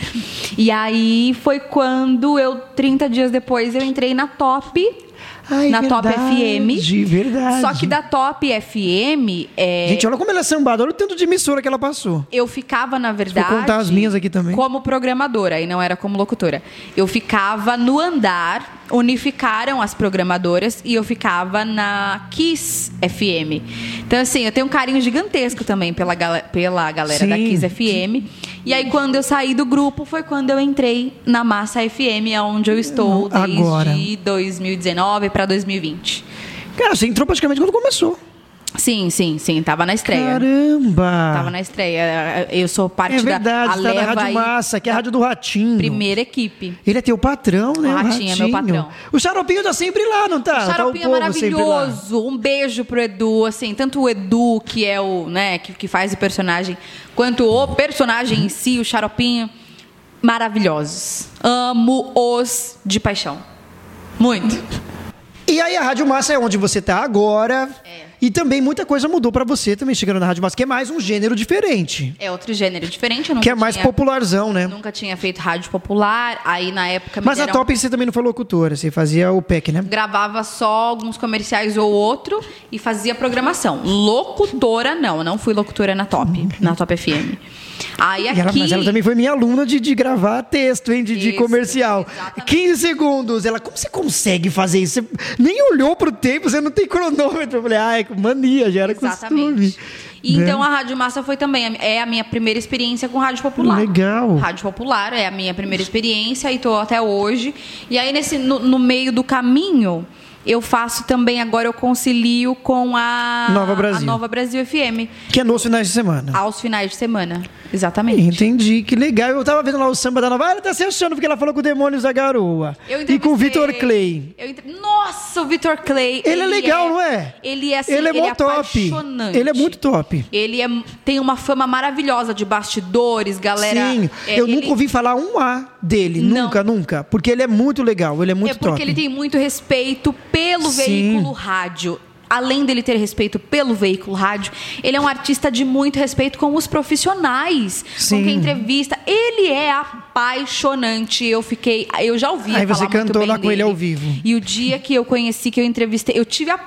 E aí foi quando eu, 30 dias depois, eu entrei na Top. Ai, na Top verdade, FM. verdade. Só que da Top FM, é, Gente, olha como ela é sambada, olha o tanto de emissora que ela passou. eu ficava, na verdade. contar as minhas aqui também. Como programadora, e não era como locutora. Eu ficava no andar, unificaram as programadoras e eu ficava na Kiss FM. Então, assim, eu tenho um carinho gigantesco também pela, pela galera da Sim. Kiss FM. E aí, quando eu saí do grupo, foi quando eu entrei na Massa FM, onde eu estou desde Agora. 2019 para 2020. Cara, você entrou praticamente quando começou. Sim, sim, sim. Tava na estreia. Caramba! Tava na estreia. Eu sou parte É verdade, da a tá na leva Rádio aí Massa, que é a Rádio do Ratinho. primeira equipe. Ele é teu patrão, né? O Ratinho é meu patrão. O Xaropinho tá sempre lá, não tá? O Xaropinho tá o é maravilhoso. Um beijo pro Edu, assim, tanto o Edu, que é o, né, que, que faz o personagem, quanto o personagem em si, o Xaropinho, maravilhosos. Amo-os de paixão. Muito. E aí a Rádio Massa é onde você tá agora. É. E também muita coisa mudou pra você também chegando na Rádio Massa, que é mais um gênero diferente. É outro gênero diferente. Que é mais tinha, popularzão, né? Nunca tinha feito rádio popular. Aí, na época, Mas a deram- Top você também não foi locutora, você fazia o PEC, né? gravava só alguns comerciais ou outro e fazia programação. Locutora, não. Não fui locutora na Top, na Top FM. Aí aqui... ela, mas ela também foi minha aluna de, de gravar texto, hein? De, de Isso, comercial. exatamente. 15 segundos. Ela, como você consegue fazer isso? Você nem olhou pro tempo, você não tem cronômetro. Eu falei, ai, mania, já era costume. Exatamente. E Né? Então a Rádio Massa foi também é a minha primeira experiência com rádio popular. Legal. Rádio popular é a minha primeira experiência e tô até hoje. E aí nesse no, no meio do caminho eu faço também agora eu concilio com a Nova Brasil. a Nova Brasil FM Que é nos finais de semana. aos finais de semana. Exatamente. Entendi, que legal. Eu tava vendo lá o samba da Nova. Ela tá se achando porque ela falou com o Demônios da Garoa. E com o Vitor Clay. entre- Nossa, o Vitor Clay. Ele é legal, não é? Ele é assim, ele é ele é top. apaixonante. Ele é muito top. Ele é- tem uma fama maravilhosa de bastidores, galera. Sim, é, eu ele- nunca ouvi falar um A dele. Não. Nunca, nunca. Porque ele é muito legal, ele é muito é porque top. ele tem muito respeito pelo Sim. veículo rádio. Além dele ter respeito pelo veículo rádio, ele é um artista de muito respeito com os profissionais, Sim. com quem entrevista. Ele é apaixonante. Eu fiquei, eu já ouvi Aí falar você cantou lá com ele ao vivo. E o dia que eu conheci, que eu entrevistei, eu tive a,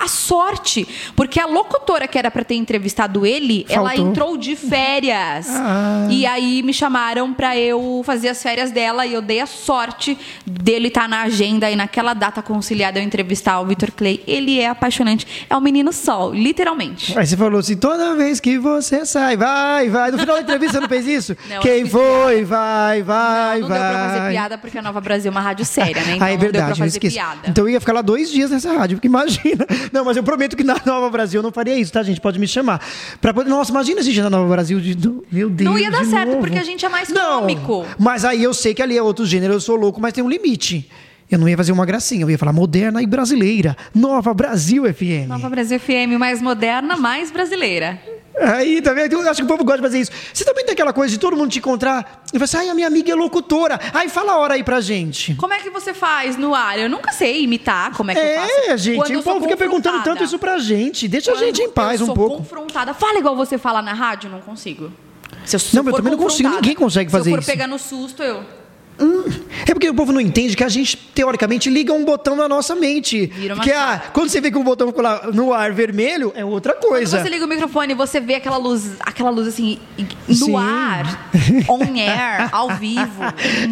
a- a sorte, porque a locutora que era para ter entrevistado ele, ela Faltou. entrou de férias. Ah. E aí me chamaram pra eu fazer as férias dela e eu dei a sorte dele estar na agenda e naquela data conciliada eu entrevistar o Vitor Clay. Ele é apaixonante, é o menino sol, literalmente. Aí você falou assim, toda vez que você sai, vai, vai. No final da entrevista você não fez isso? Não, Quem foi, vai, vai, não vai. deu pra fazer piada porque a Nova Brasil é uma rádio séria, né? Então ah, é não deu verdade, pra fazer piada. Então eu ia ficar lá dois dias nessa rádio, porque imagina. Não, mas eu prometo que na Nova Brasil eu não faria isso, tá, gente? Pode me chamar. Pra poder... Nossa, imagina se na Nova Brasil de. Meu Deus. Não ia dar certo, novo. porque a gente é mais Não, cômico. Mas aí eu sei que ali é outro gênero, eu sou louco, mas tem um limite. Eu não ia fazer uma gracinha, eu ia falar moderna e brasileira. Nova Brasil FM. Nova Brasil FM mais moderna, mais brasileira. Aí, tá vendo? Eu acho que o povo gosta de fazer isso. Você também tem aquela coisa de todo mundo te encontrar e falar assim, ai, a minha amiga é locutora. Ai, fala a hora aí pra gente. Como é que você faz no ar? Eu nunca sei imitar como é que eu faço. É, gente, Quando eu o povo fica perguntando tanto isso pra gente. Deixa a gente em Quando paz eu um pouco. confrontada. Fala igual você fala na rádio, não consigo. Se eu, se Não, eu for também não consigo, ninguém consegue fazer Se eu for isso. pegar no susto, eu... É porque o povo não entende que a gente, teoricamente, liga um botão na nossa mente. Porque ah, quando você vê que o botão ficou lá no ar vermelho, é outra Quando coisa. você liga o microfone, você vê aquela luz, aquela luz assim, no Sim. ar, on air, ao vivo,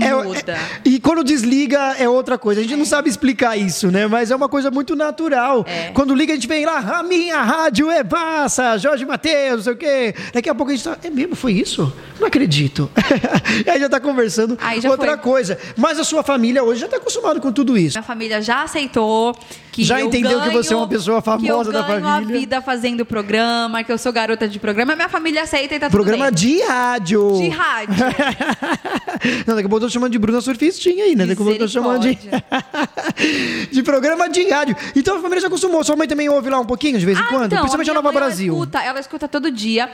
É, muda. é- e quando desliga é outra coisa. A gente não sabe explicar isso, né? Mas é uma coisa muito natural. É. Quando liga, a gente vem lá, a minha rádio é passa, Jorge Matheus, não sei o quê. Daqui a pouco a gente tá. É mesmo? Foi isso? Não acredito. e aí já tá conversando Aí já outra coisa. Mas a sua família hoje já tá acostumada com tudo isso. Minha família já aceitou que Já eu entendeu que ganho- você é uma pessoa famosa que eu da ganho família. a vida fazendo programa, que eu sou garota de programa. Minha família aceita e tá tudo Programa bem. de rádio. De rádio. Não, daqui a pouco eu tô chamando de Bruna Surfistinha aí, né? Daqui a pouco eu tô chamando de. de programa de rádio. Então a família já acostumou. Sua mãe também ouve lá um pouquinho de vez em Ah, quando? então, Principalmente a minha Nova mãe, ela Brasil. Escuta, ela escuta todo dia.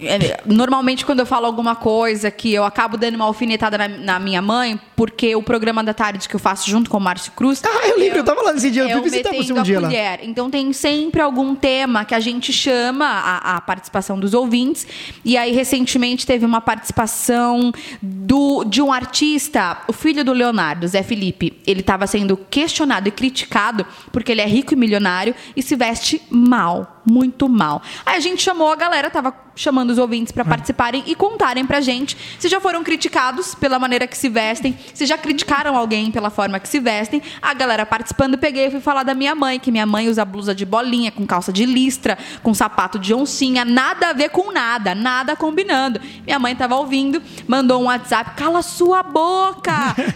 É, Normalmente, quando eu falo alguma coisa que eu acabo dando uma alfinetada na, na minha mãe, porque o programa da tarde que eu faço junto com o Márcio Cruz. Ah, eu lembro, eu tava lá nesse dia, eu é fui visitar você um dia lá. colher. Então tem sempre algum tema que a gente chama a, a participação dos ouvintes. E aí, recentemente, teve uma participação do, de um artista, o filho do Leonardo, Zé Felipe. Ele estava sendo questionado e criticado porque ele é rico e milionário e se veste mal, muito mal. Aí a gente chamou a galera, tava chamando os ouvintes para participarem e contarem pra gente se já foram criticados pela maneira que se vestem, se já criticaram alguém pela forma que se vestem. A galera participando, peguei e fui falar da minha mãe, que minha mãe usa blusa de bolinha, com calça de listra, com sapato de oncinha, nada a ver com nada, nada combinando. Minha mãe tava ouvindo, mandou um WhatsApp, cala sua boca,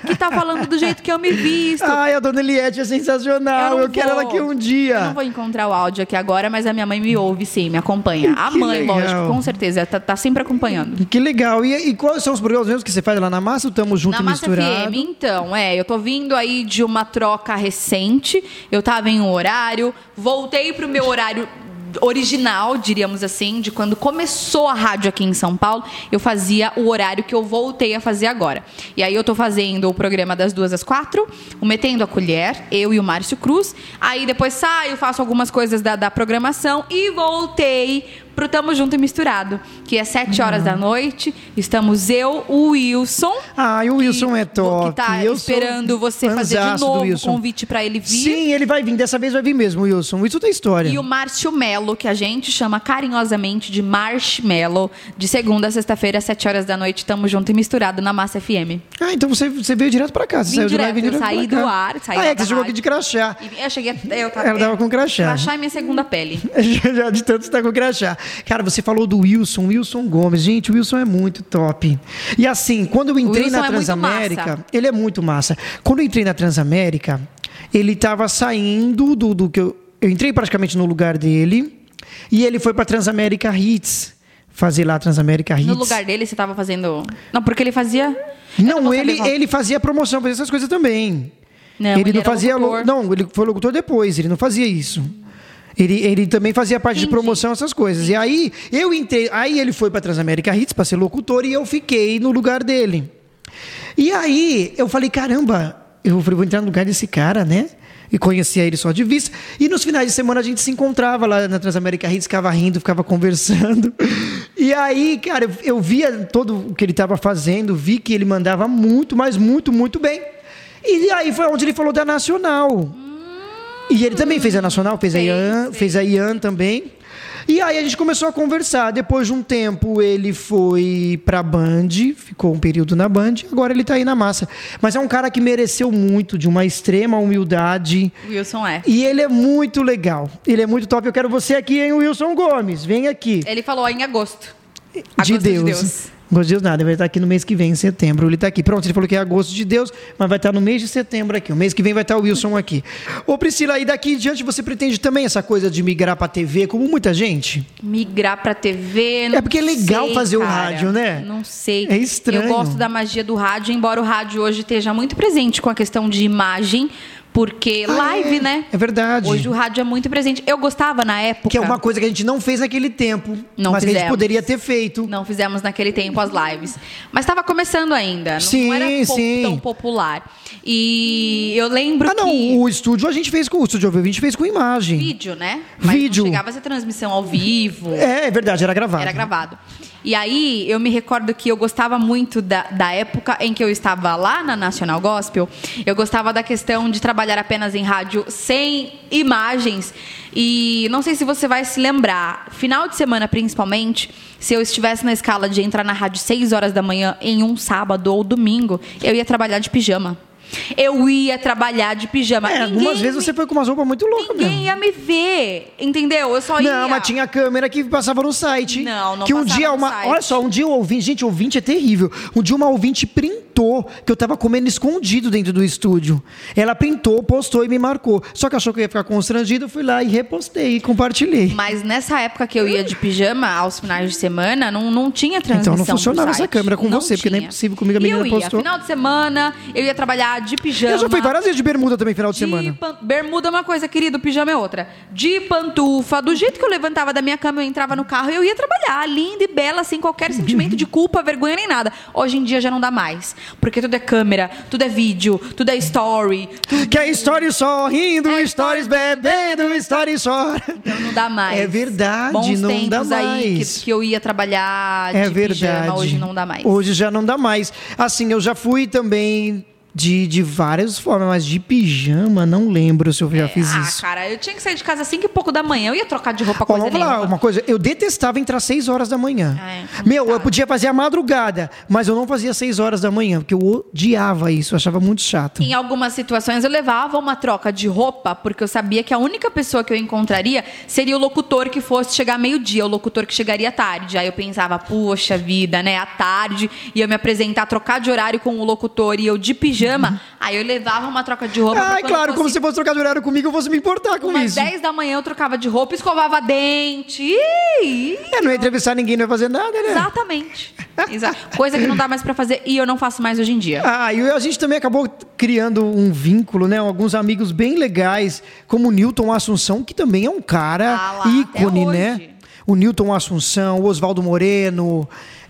que tá falando do jeito que eu me visto. Ai, a dona Eliette é sensacional. Eu, não quero ela aqui um dia. Eu não vou encontrar o áudio aqui agora, mas a minha mãe me ouve sim, me acompanha. A Que mãe, legal. lógico, com certeza, tá, tá sempre acompanhando. Que legal. E, e quais são os programas mesmo que você faz lá na Massa? O Tamo Junto Na Massa Misturado? FM, então, é, eu tô vindo aí de uma troca recente. Eu tava em um horário, voltei pro meu horário original, diríamos assim, de quando começou a rádio aqui em São Paulo, eu fazia o horário que eu voltei a fazer agora. E aí eu tô fazendo o programa das duas às quatro, o Metendo a Colher, eu e o Márcio Cruz. Aí depois saio, faço algumas coisas da, da programação e voltei pro Tamo Junto e Misturado, que é sete Uhum. horas da noite. Estamos eu, o Wilson, Ai, o Wilson é top. que tá Eu esperando você fazer de do novo o Wilson. convite pra ele vir. Sim, ele vai vir. Dessa vez vai vir mesmo, Wilson. Isso tem história. E o Márcio Melo, que a gente chama carinhosamente de Marshmallow, de segunda a sexta-feira, às sete horas da noite, tamo junto e misturado na Massa FM. Ah, então você, você veio direto pra cá. Você Vim saiu de lá e direto, veio eu direto saí pra cá. do ar, saí ah, é que você chegou aqui rádio. de crachá. E eu cheguei, eu tava, Ela tava com crachá. Crachá é minha segunda pele. Já de tanto estar com crachá. Cara, você falou do Wilson, Wilson Gomes. Gente, o Wilson é muito top. E assim, quando eu entrei na é Transamérica, massa. ele é muito massa. Quando eu entrei na Transamérica, ele tava saindo do, do que eu. Eu entrei praticamente no lugar dele. E ele foi pra Transamérica Hits. Fazer lá a Transamérica Hits. No lugar dele, você tava fazendo. Não, porque ele fazia. Não, ele, ele fazia promoção, fazia essas coisas também. Não, ele, ele não fazia. lo- locutor. Não, ele foi locutor depois, ele não fazia isso. Ele, ele também fazia parte de Entendi. promoção, essas coisas. E aí, eu entrei. Aí ele foi pra Transamérica Hits pra ser locutor e eu fiquei no lugar dele. E aí, eu falei, caramba, eu falei, vou entrar no lugar desse cara, né? E conhecia ele só de vista. E nos finais de semana a gente se encontrava lá na Transamérica Hits, ficava rindo, ficava conversando. E aí, cara, eu, eu via todo o que ele estava fazendo, vi que ele mandava muito, mas muito, muito bem. E aí foi onde ele falou da Nacional. E ele também fez a Nacional, fez, a Fez, Ian, fez. fez a Ian também. E aí a gente começou a conversar. Depois de um tempo, ele foi pra Band, ficou um período na Band, agora ele tá aí na massa. Mas é um cara que mereceu muito, de uma extrema humildade. Wilson é. E ele é muito legal. Ele é muito top. Eu quero você aqui, hein, Wilson Gomes. Vem aqui. Ele falou em agosto. de Deus. de Deus. Gosto de Deus nada, ele vai estar aqui no mês que vem, em setembro. Ele está aqui. Pronto, ele falou que é agosto de Deus, mas vai estar no mês de setembro aqui. O mês que vem vai estar o Wilson aqui. Ô Priscila, e daqui em diante você pretende também essa coisa de migrar para TV, como muita gente? Migrar pra TV. Não É porque é legal sei, fazer o cara. rádio, né? Não sei. É estranho. Eu gosto da magia do rádio, embora o rádio hoje esteja muito presente com a questão de imagem, porque Ah, live, é? né? É verdade. Hoje o rádio é muito presente. Eu gostava na época. Que é uma coisa que a gente não fez naquele tempo, Não mas que a gente fizemos. poderia ter feito. Não fizemos naquele tempo as lives. Mas estava começando ainda. Não, Sim, não era sim. tão popular. E eu lembro Ah, não, que. o estúdio a gente fez com o estúdio ao vivo, a gente fez com imagem. Vídeo, né? Mas Vídeo. não chegava a ser transmissão ao vivo. É, é verdade, era gravado. Era gravado. E aí, eu me recordo que eu gostava muito da, da época em que eu estava lá na National Gospel. Eu gostava da questão de trabalhar apenas em rádio sem imagens. E não sei se você vai se lembrar, final de semana principalmente, se eu estivesse na escala de entrar na rádio 6 horas da manhã em um sábado ou domingo, eu ia trabalhar de pijama. Eu ia trabalhar de pijama. É, Ninguém algumas vezes me- você foi com umas roupas muito loucas Ninguém mesmo. ia me ver, entendeu? Eu só ia. Não, mas tinha câmera que passava no site. Não, não Que um dia uma. site. Olha só, um dia o ouvinte. Gente, ouvinte é terrível. Um dia uma ouvinte printou que eu tava comendo escondido dentro do estúdio. Ela printou, postou e me marcou. Só que achou que eu ia ficar constrangido, eu fui lá e repostei e compartilhei. Mas nessa época que eu ia de pijama aos finais de semana, não, não tinha transmissão. Então não funcionava essa câmera com Não você, porque nem é tinha. possível comigo, a E menina eu ia, postou. final de semana, eu ia trabalhar de pijama. Eu já fui várias vezes de bermuda também, final de, de semana. pan- Bermuda é uma coisa, querido, pijama é outra. De pantufa, do jeito que eu levantava da minha cama, eu entrava no carro e eu ia trabalhar, linda e bela, sem qualquer sentimento de culpa, vergonha nem nada. Hoje em dia já não dá mais. Porque tudo é câmera, tudo é vídeo, tudo é story, tudo Que é stories sorrindo, É, stories bebendo, stories só. Então não dá mais. É verdade, Bons não dá aí mais. que, que eu ia trabalhar É de verdade. pijama, hoje não dá mais. Hoje já não dá mais. Assim, eu já fui também de, de várias formas, mas de pijama, não lembro se eu já fiz ah, isso. cara, eu tinha que sair de casa às 5 e pouco da manhã. Eu ia trocar de roupa coisa vamos falar nenhuma. uma coisa, eu detestava entrar às 6 horas da manhã. É, Meu, eu complicado. podia fazer a madrugada, mas eu não fazia 6 horas da manhã, porque eu odiava isso, eu achava muito chato. Em algumas situações eu levava uma troca de roupa, porque eu sabia que a única pessoa que eu encontraria seria o locutor que fosse chegar meio-dia, o locutor que chegaria tarde. Aí eu pensava, poxa vida, né? À tarde, ia me apresentar, trocar de horário com o locutor e eu de pijama. Aí eu levava uma troca de roupa. quando claro, como fosse se fosse trocar de horário comigo, eu fosse me importar com Umas isso. 10 da manhã eu trocava de roupa, escovava dente. Ih, É, não ia entrevistar ninguém, não ia fazer nada, né? Exatamente. Exa- Coisa que não dá mais pra fazer e eu não faço mais hoje em dia. Ah, e a gente também acabou criando um vínculo, né? Alguns amigos bem legais, como o Newton Assunção, que também é um cara Ah lá, ícone, né? O Newton Assunção, o Oswaldo Moreno.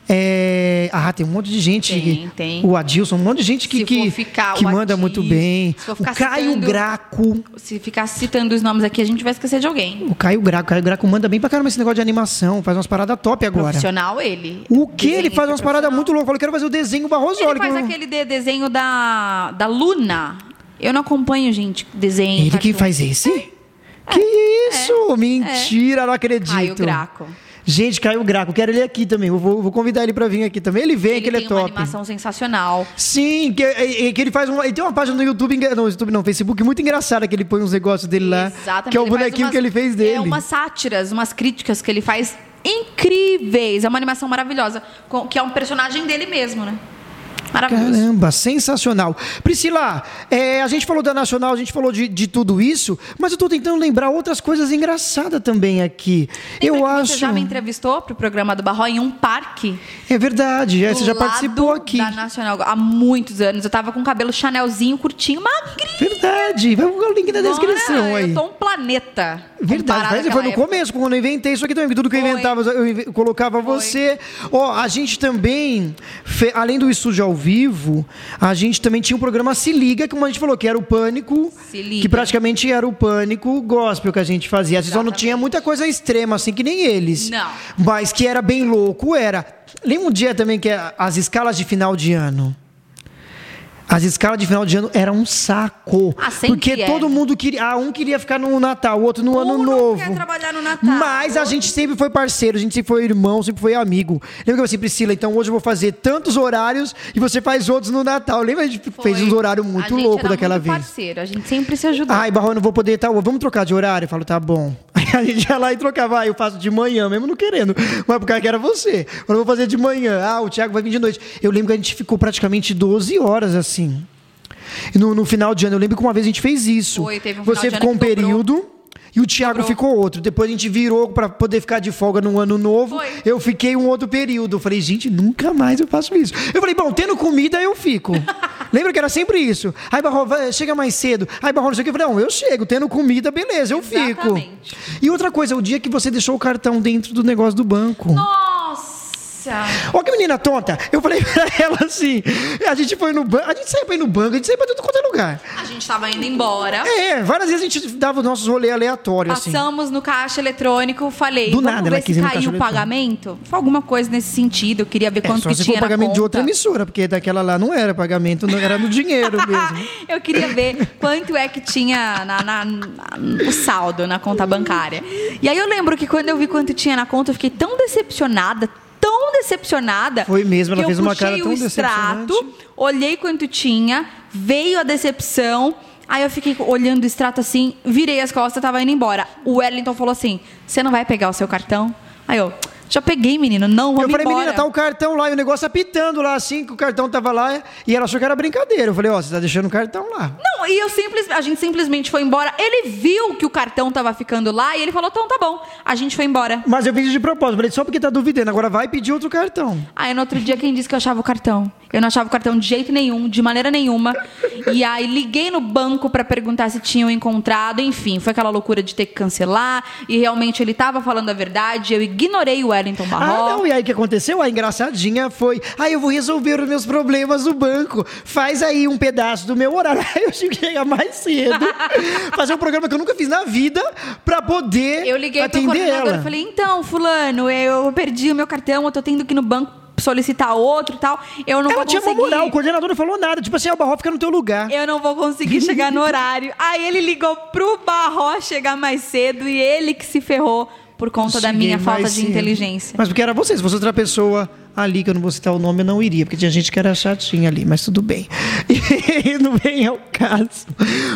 É, Ah, tem um monte de gente. Tem, tem. O Adilson, um monte de gente que, que, ficar que manda muito Adilson, bem. se for O Caio citando- Graco. Se ficar citando os nomes aqui, a gente vai esquecer de alguém. O Caio Graco. O Caio Graco manda bem pra caramba esse negócio de animação. Faz umas paradas top agora. Profissional, ele. O que? Ele faz umas paradas muito loucas. Falou, quero fazer o desenho Barroso. Ele faz aquele de- desenho da, da Luna. Eu não acompanho, gente, desenho. Ele que cartoon. faz esse? Que isso? Mentira, não acredito. É. Caio Graco. Gente, Caio Graco, quero ele aqui também. Eu vou, vou convidar ele pra vir aqui também. Ele vem, Ele que ele tem é uma top. animação sensacional. Sim, que, que ele faz uma. Ele tem uma página no YouTube, não, YouTube não, Facebook, muito engraçada que ele põe uns negócios dele lá. Exatamente. Que é o ele bonequinho umas- que ele fez dele. É umas sátiras, umas críticas que ele faz incríveis. É uma animação maravilhosa. Que é um personagem dele mesmo, né? Maravilhoso. Caramba, sensacional. Priscila, é, a gente falou da Nacional, a gente falou de, de tudo isso, mas eu tô tentando lembrar outras coisas engraçadas também aqui. Lembra eu acho. Você já me entrevistou pro programa do Barro em um parque? É verdade, é, você já participou aqui. Da Nacional há muitos anos. Eu tava com o cabelo chanelzinho, curtinho, magrinho. Verdade, vai colocar o link na descrição Olha, aí. Eu tô um planeta. Verdade, mas foi no época. começo, quando eu inventei isso aqui também. Tudo que eu Foi. inventava, eu colocava você. Ó, a gente também, além do estúdio ao vivo, a gente também tinha um programa Se Liga, como a gente falou, que era o Pânico. Se Liga. Que praticamente era o Pânico gospel que a gente fazia. Vezes só não Exatamente. tinha muita coisa extrema, assim, que nem eles. Não. Mas que era bem louco, era. Lembra um dia também que é as escalas de final de ano? As escalas de final de ano eram um saco. Ah, porque é. todo mundo queria. Ah, um queria ficar no Natal, o outro no Ano Um não Novo. quer trabalhar no Natal. Mas a gente sempre foi parceiro, a gente sempre foi irmão, sempre foi amigo. Lembra que eu falei assim, Priscila, então hoje eu vou fazer tantos horários e você faz outros no Natal. Lembra? A gente fez Foi. uns horários muito gente louco era daquela muito vez. parceiro, a gente sempre se ajudou. Ai, Barro, eu não vou poder, tá? Vamos trocar de horário? Eu falo, tá bom. Aí a gente ia lá e trocava. Ah, eu faço de manhã, mesmo não querendo. Mas por causa que era você. Eu vou fazer de manhã. Ah, o Thiago vai vir de noite. Eu lembro que a gente ficou praticamente 12 horas assim. E no, no final de ano, eu lembro que uma vez a gente fez isso. Foi, teve um você ficou um dobrou. período. E o Thiago Dobrou. ficou outro. Depois a gente virou pra poder ficar de folga no ano novo. Foi. Eu fiquei um outro período. Eu falei, gente, nunca mais eu faço isso. Eu falei, bom, tendo comida eu fico. Lembra que era sempre isso? Aí, Barro, vai- chega mais cedo. Aí, Barro, não sei o que. Eu falei, não, eu chego. Tendo comida, beleza, eu fico. Exatamente. E outra coisa, o dia que você deixou o cartão dentro do negócio do banco. Nossa! Ó que menina tonta. Eu falei pra ela assim, a gente foi no banco, a gente saiu pra ir no banco, a gente saiu pra tudo quanto é lugar. A gente tava indo embora. É, várias vezes a gente dava os nossos rolês aleatórios, assim. Passamos no caixa eletrônico, falei, Do vamos nada ela ver se caiu o pagamento. Foi alguma coisa nesse sentido, eu queria ver É, quanto só que se tinha for pagamento de outra emissora, porque daquela lá não era pagamento, não era no dinheiro mesmo. Eu queria ver quanto é que tinha na, na- na- no saldo na conta bancária. E aí eu lembro que quando eu vi quanto tinha na conta, eu fiquei tão decepcionada, tão decepcionada. Foi mesmo, ela fez uma cara tão o extrato, decepcionante. olhei quanto tinha, veio a decepção. Aí eu fiquei olhando o extrato assim, virei as costas, tava indo embora. O Wellington falou assim: Você não vai pegar o seu cartão? Aí eu, já peguei, menino, não, vamos eu falei, embora. menina, tá o cartão lá, e o negócio apitando lá, assim, que o cartão tava lá, e ela achou que era brincadeira. Eu falei, ó, você tá deixando o cartão lá. Não, e eu simples, a gente simplesmente foi embora. Ele viu que o cartão tava ficando lá e ele falou: então tá bom. A gente foi embora. Mas eu fiz de propósito, falei, só porque tá duvidando, agora vai pedir outro cartão. Aí no outro dia, quem disse que eu achava o cartão? Eu não achava o cartão de jeito nenhum, de maneira nenhuma. E aí liguei no banco pra perguntar se tinham encontrado. Enfim, foi aquela loucura de ter que cancelar. E realmente ele tava falando a verdade. Eu ignorei o Wellington Ah, Barró. não, e aí o que aconteceu? A engraçadinha foi, ah, eu vou resolver os meus problemas no banco. Faz aí um pedaço do meu horário. Aí eu que chegar mais cedo, fazer um programa que eu nunca fiz na vida, pra poder Eu liguei pro atender coordenador ela. e falei, então, fulano, eu perdi o meu cartão, eu tô tendo que ir no banco solicitar outro e tal. Eu não Ela vou tinha conseguir. moral, o coordenador não falou nada. Tipo assim, ah, o Barro fica no teu lugar. Eu não vou conseguir chegar no horário. Aí ele ligou pro Barró chegar mais cedo e ele que se ferrou por conta da Cheguei minha falta mais de cedo. inteligência. Mas porque era você, se fosse outra pessoa ali, que eu não vou citar o nome, eu não iria, porque tinha gente que era chatinha ali, mas tudo bem. E não vem ao caso.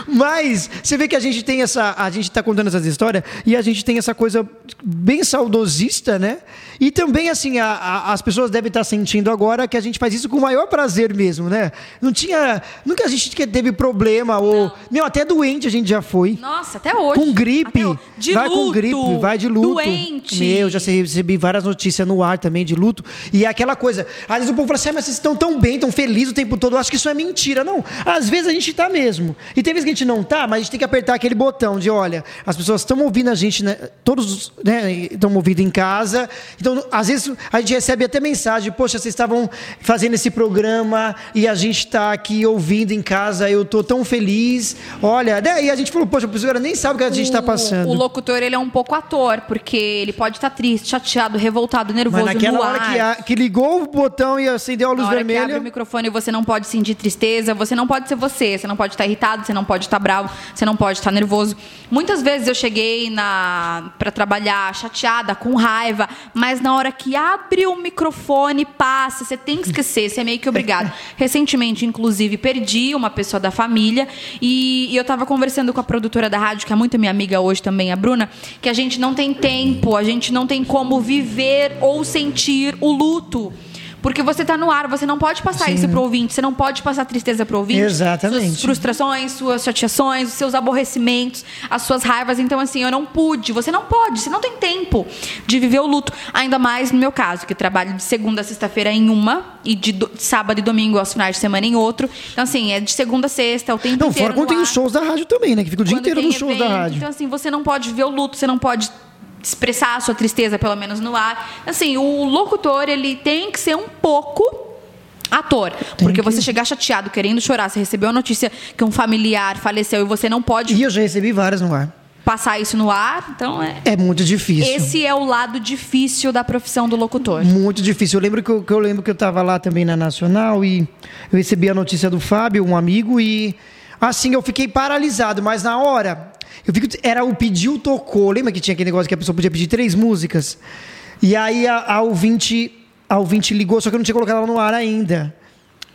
Mas você vê que a gente tem essa. A gente está contando essas histórias e a gente tem essa coisa bem saudosista, né? E também, assim, a- a- as pessoas devem estar sentindo agora que a gente faz isso com o maior prazer mesmo, né? Não tinha. Nunca a gente teve problema, ou. Meu, até doente a gente já foi. Nossa, até hoje. Com gripe. Hoje. De vai luto, com gripe, vai de luto. Doente. Meu, já recebi várias notícias no ar também de luto. E é aquela coisa. Às vezes o povo fala assim, ah, mas vocês estão tão bem, tão felizes o tempo todo. Eu acho que isso é mentira. Não. Às vezes a gente tá mesmo. E tem vezes que a gente não tá, mas a gente tem que apertar aquele botão de, olha, as pessoas estão ouvindo a gente, né? Todos né, estão ouvindo em casa. Então, às vezes, a gente recebe até mensagem, poxa, vocês estavam fazendo esse programa e a gente está aqui ouvindo em casa, eu tô tão feliz. Olha, né? e a gente falou, poxa, a pessoa nem sabe o que a gente está passando. O locutor, ele é um pouco ator, porque ele pode estar triste, chateado, revoltado, nervoso, Mas naquela hora que, a- que ligou o botão e acendeu a luz Na hora que abre vermelha. o microfone, você não pode sentir tristeza, você não pode ser você, você não pode estar irritado, você não pode estar bravo, você não pode estar nervoso. Muitas vezes eu cheguei na para trabalhar chateada, com raiva, mas na hora que abre o microfone, passa, você tem que esquecer, você é meio que obrigado. Recentemente, inclusive, perdi uma pessoa da família e, e eu tava conversando com a produtora da rádio, que é muito minha amiga hoje também, a Bruna, que a gente não tem tempo, a gente não tem como viver ou sentir o luto. Porque você tá no ar, você não pode passar isso pro ouvinte, você não pode passar tristeza pro ouvinte. Exatamente. Suas frustrações, suas chateações, os seus aborrecimentos, as suas raivas. Então, assim, eu não pude, você não pode, você não tem tempo de viver o luto. Ainda mais no meu caso, que trabalho de segunda a sexta-feira em uma, e de, do- sábado e domingo aos finais de semana em outro. Então, assim, é de segunda a sexta, o tempo Não, inteiro. fora quando tem os shows da rádio também, né? Que fica o dia Quando inteiro nos shows da rádio. Então, assim, você não pode ver o luto, você não pode expressar a sua tristeza, pelo menos no ar. Assim, o locutor, ele tem que ser um pouco ator. porque você chegar chateado, querendo chorar, você recebeu a notícia que um familiar faleceu e você não pode E eu já recebi várias no ar. passar isso no ar. Então é. É muito difícil. Esse é o lado difícil da profissão do locutor. Muito difícil. Eu lembro que eu, que eu lembro que eu estava lá também na Nacional e eu recebi a notícia do Fábio, um amigo, e assim eu fiquei paralisado, mas na hora eu que era o pediu tocou. Lembra que tinha aquele negócio que a pessoa podia pedir três músicas? E aí a, a ouvinte, a ouvinte ligou, só que eu não tinha colocado ela no ar ainda.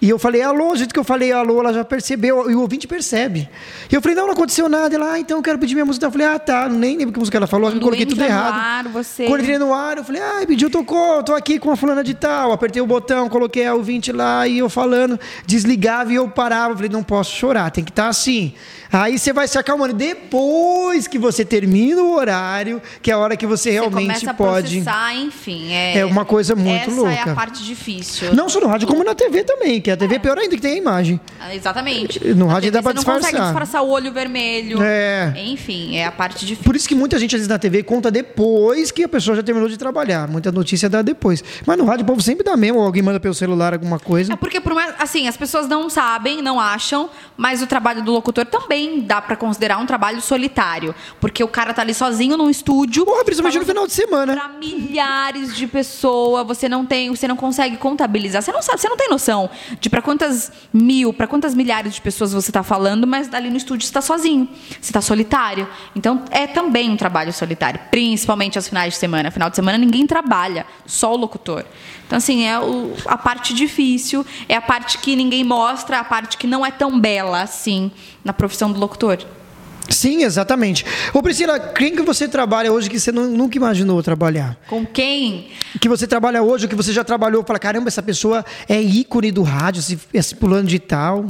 E eu falei, alô, do jeito que eu falei alô, ela já percebeu, e o ouvinte percebe. E eu falei, não, não aconteceu nada. Ela, ah, então eu quero pedir minha música. Eu falei, ah, tá, nem lembro que música ela falou, acho que eu coloquei tudo errado. ar, você- Quando eu entrei no ar, eu falei, ah, pediu, tocou, tô aqui com a fulana de tal. Apertei o botão, coloquei a ouvinte lá e eu falando, desligava e eu parava. Eu falei, não posso chorar, tem que estar assim. Aí você vai se acalmando. Depois que você termina o horário, que é a hora que você Você realmente começa a pode. processar, enfim. É, É uma coisa muito essa louca. é a parte difícil. Não só no rádio, como na TV também, que a TV é pior ainda que tem a imagem. Ah, Exatamente. No rádio TV dá pra você não consegue disfarçar. disfarçar o olho vermelho. É. Enfim, é a parte difícil. Por isso que muita gente, às vezes, na TV conta depois que a pessoa já terminou de trabalhar. Muita notícia dá depois. Mas no rádio o povo sempre dá mesmo, ou alguém manda pelo celular alguma coisa. É porque, por mais, assim, as pessoas não sabem, não acham, mas o trabalho do locutor também dá pra considerar um trabalho solitário. Porque o cara tá ali sozinho num estúdio. Porra, principalmente no final de semana. Pra milhares de pessoas, você não tem, você não consegue contabilizar. Você não sabe, você não tem noção de pra quantas mil, pra quantas milhares de pessoas você tá falando, mas ali no estúdio você tá sozinho, você tá solitário. Então é também um trabalho solitário, principalmente aos finais de semana. Final de semana ninguém trabalha, só o locutor. Então assim, é o- a parte difícil, é a parte que ninguém mostra, a parte que não é tão bela assim na profissão do locutor. Sim, exatamente. Ô Priscila, quem que você trabalha hoje que você nu- nunca imaginou trabalhar? Com quem Que você trabalha hoje, que você já trabalhou, fala, caramba, essa pessoa é ícone do rádio, esse, esse pulando de tal.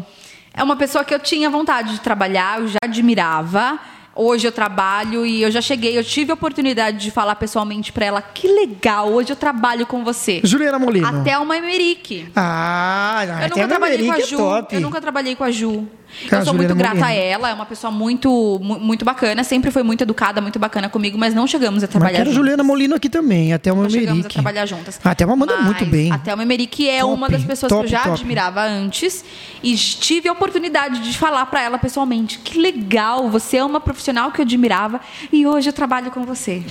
É uma pessoa que eu tinha vontade de trabalhar, eu já admirava. Hoje eu trabalho e eu já cheguei, eu tive a oportunidade de falar pessoalmente pra ela: que legal, hoje eu trabalho com você. Juliana Molino. Até uma Emerick. Ah, Eu nunca trabalhei com a Maverick Ju. é. Eu nunca trabalhei com a Ju. Eu sou Juliana muito grata a Molina. ela, é uma pessoa muito, mu- muito bacana, sempre foi muito educada, muito bacana comigo, mas não chegamos a Mas trabalhar quero juntas. Juliana Molino aqui também, até uma Não chegamos a trabalhar juntas. Ah, até uma manda Mas muito bem. Até uma Emerick é Top, uma das pessoas top, que eu já top. admirava antes e tive a oportunidade de falar pra ela pessoalmente: que legal, você é uma profissional que eu admirava e hoje eu trabalho com você.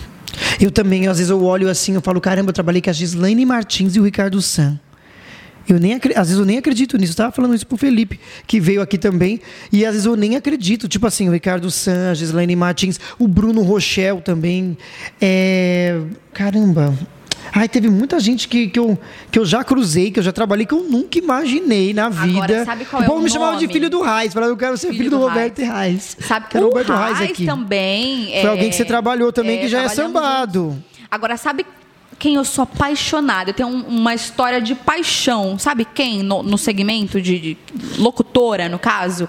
Eu também, às vezes eu olho assim, eu falo, caramba, eu trabalhei com a Gislaine Martins e o Ricardo San. Eu nem, às vezes eu nem acredito nisso. Eu tava falando isso pro Felipe, que veio aqui também. E às vezes eu nem acredito. Tipo assim, o Ricardo San, a Gislaine Martins, o Bruno Rochel também. É... Caramba. Ai, teve muita gente que, que, eu, que eu já cruzei, que eu já trabalhei, que eu nunca imaginei na vida. sabe qual é o povo o me chamava de nome? filho do Reis. Falava, eu quero ser filho, Filho do, do Roberto Reis. Sabe que era o Roberto Reis Reis aqui. também. Foi é- alguém que você trabalhou também, que já é sambado. juntos. Agora, sabe quem eu sou apaixonada? Eu tenho um- uma história de paixão. Sabe quem no, no segmento de, de locutora, no caso?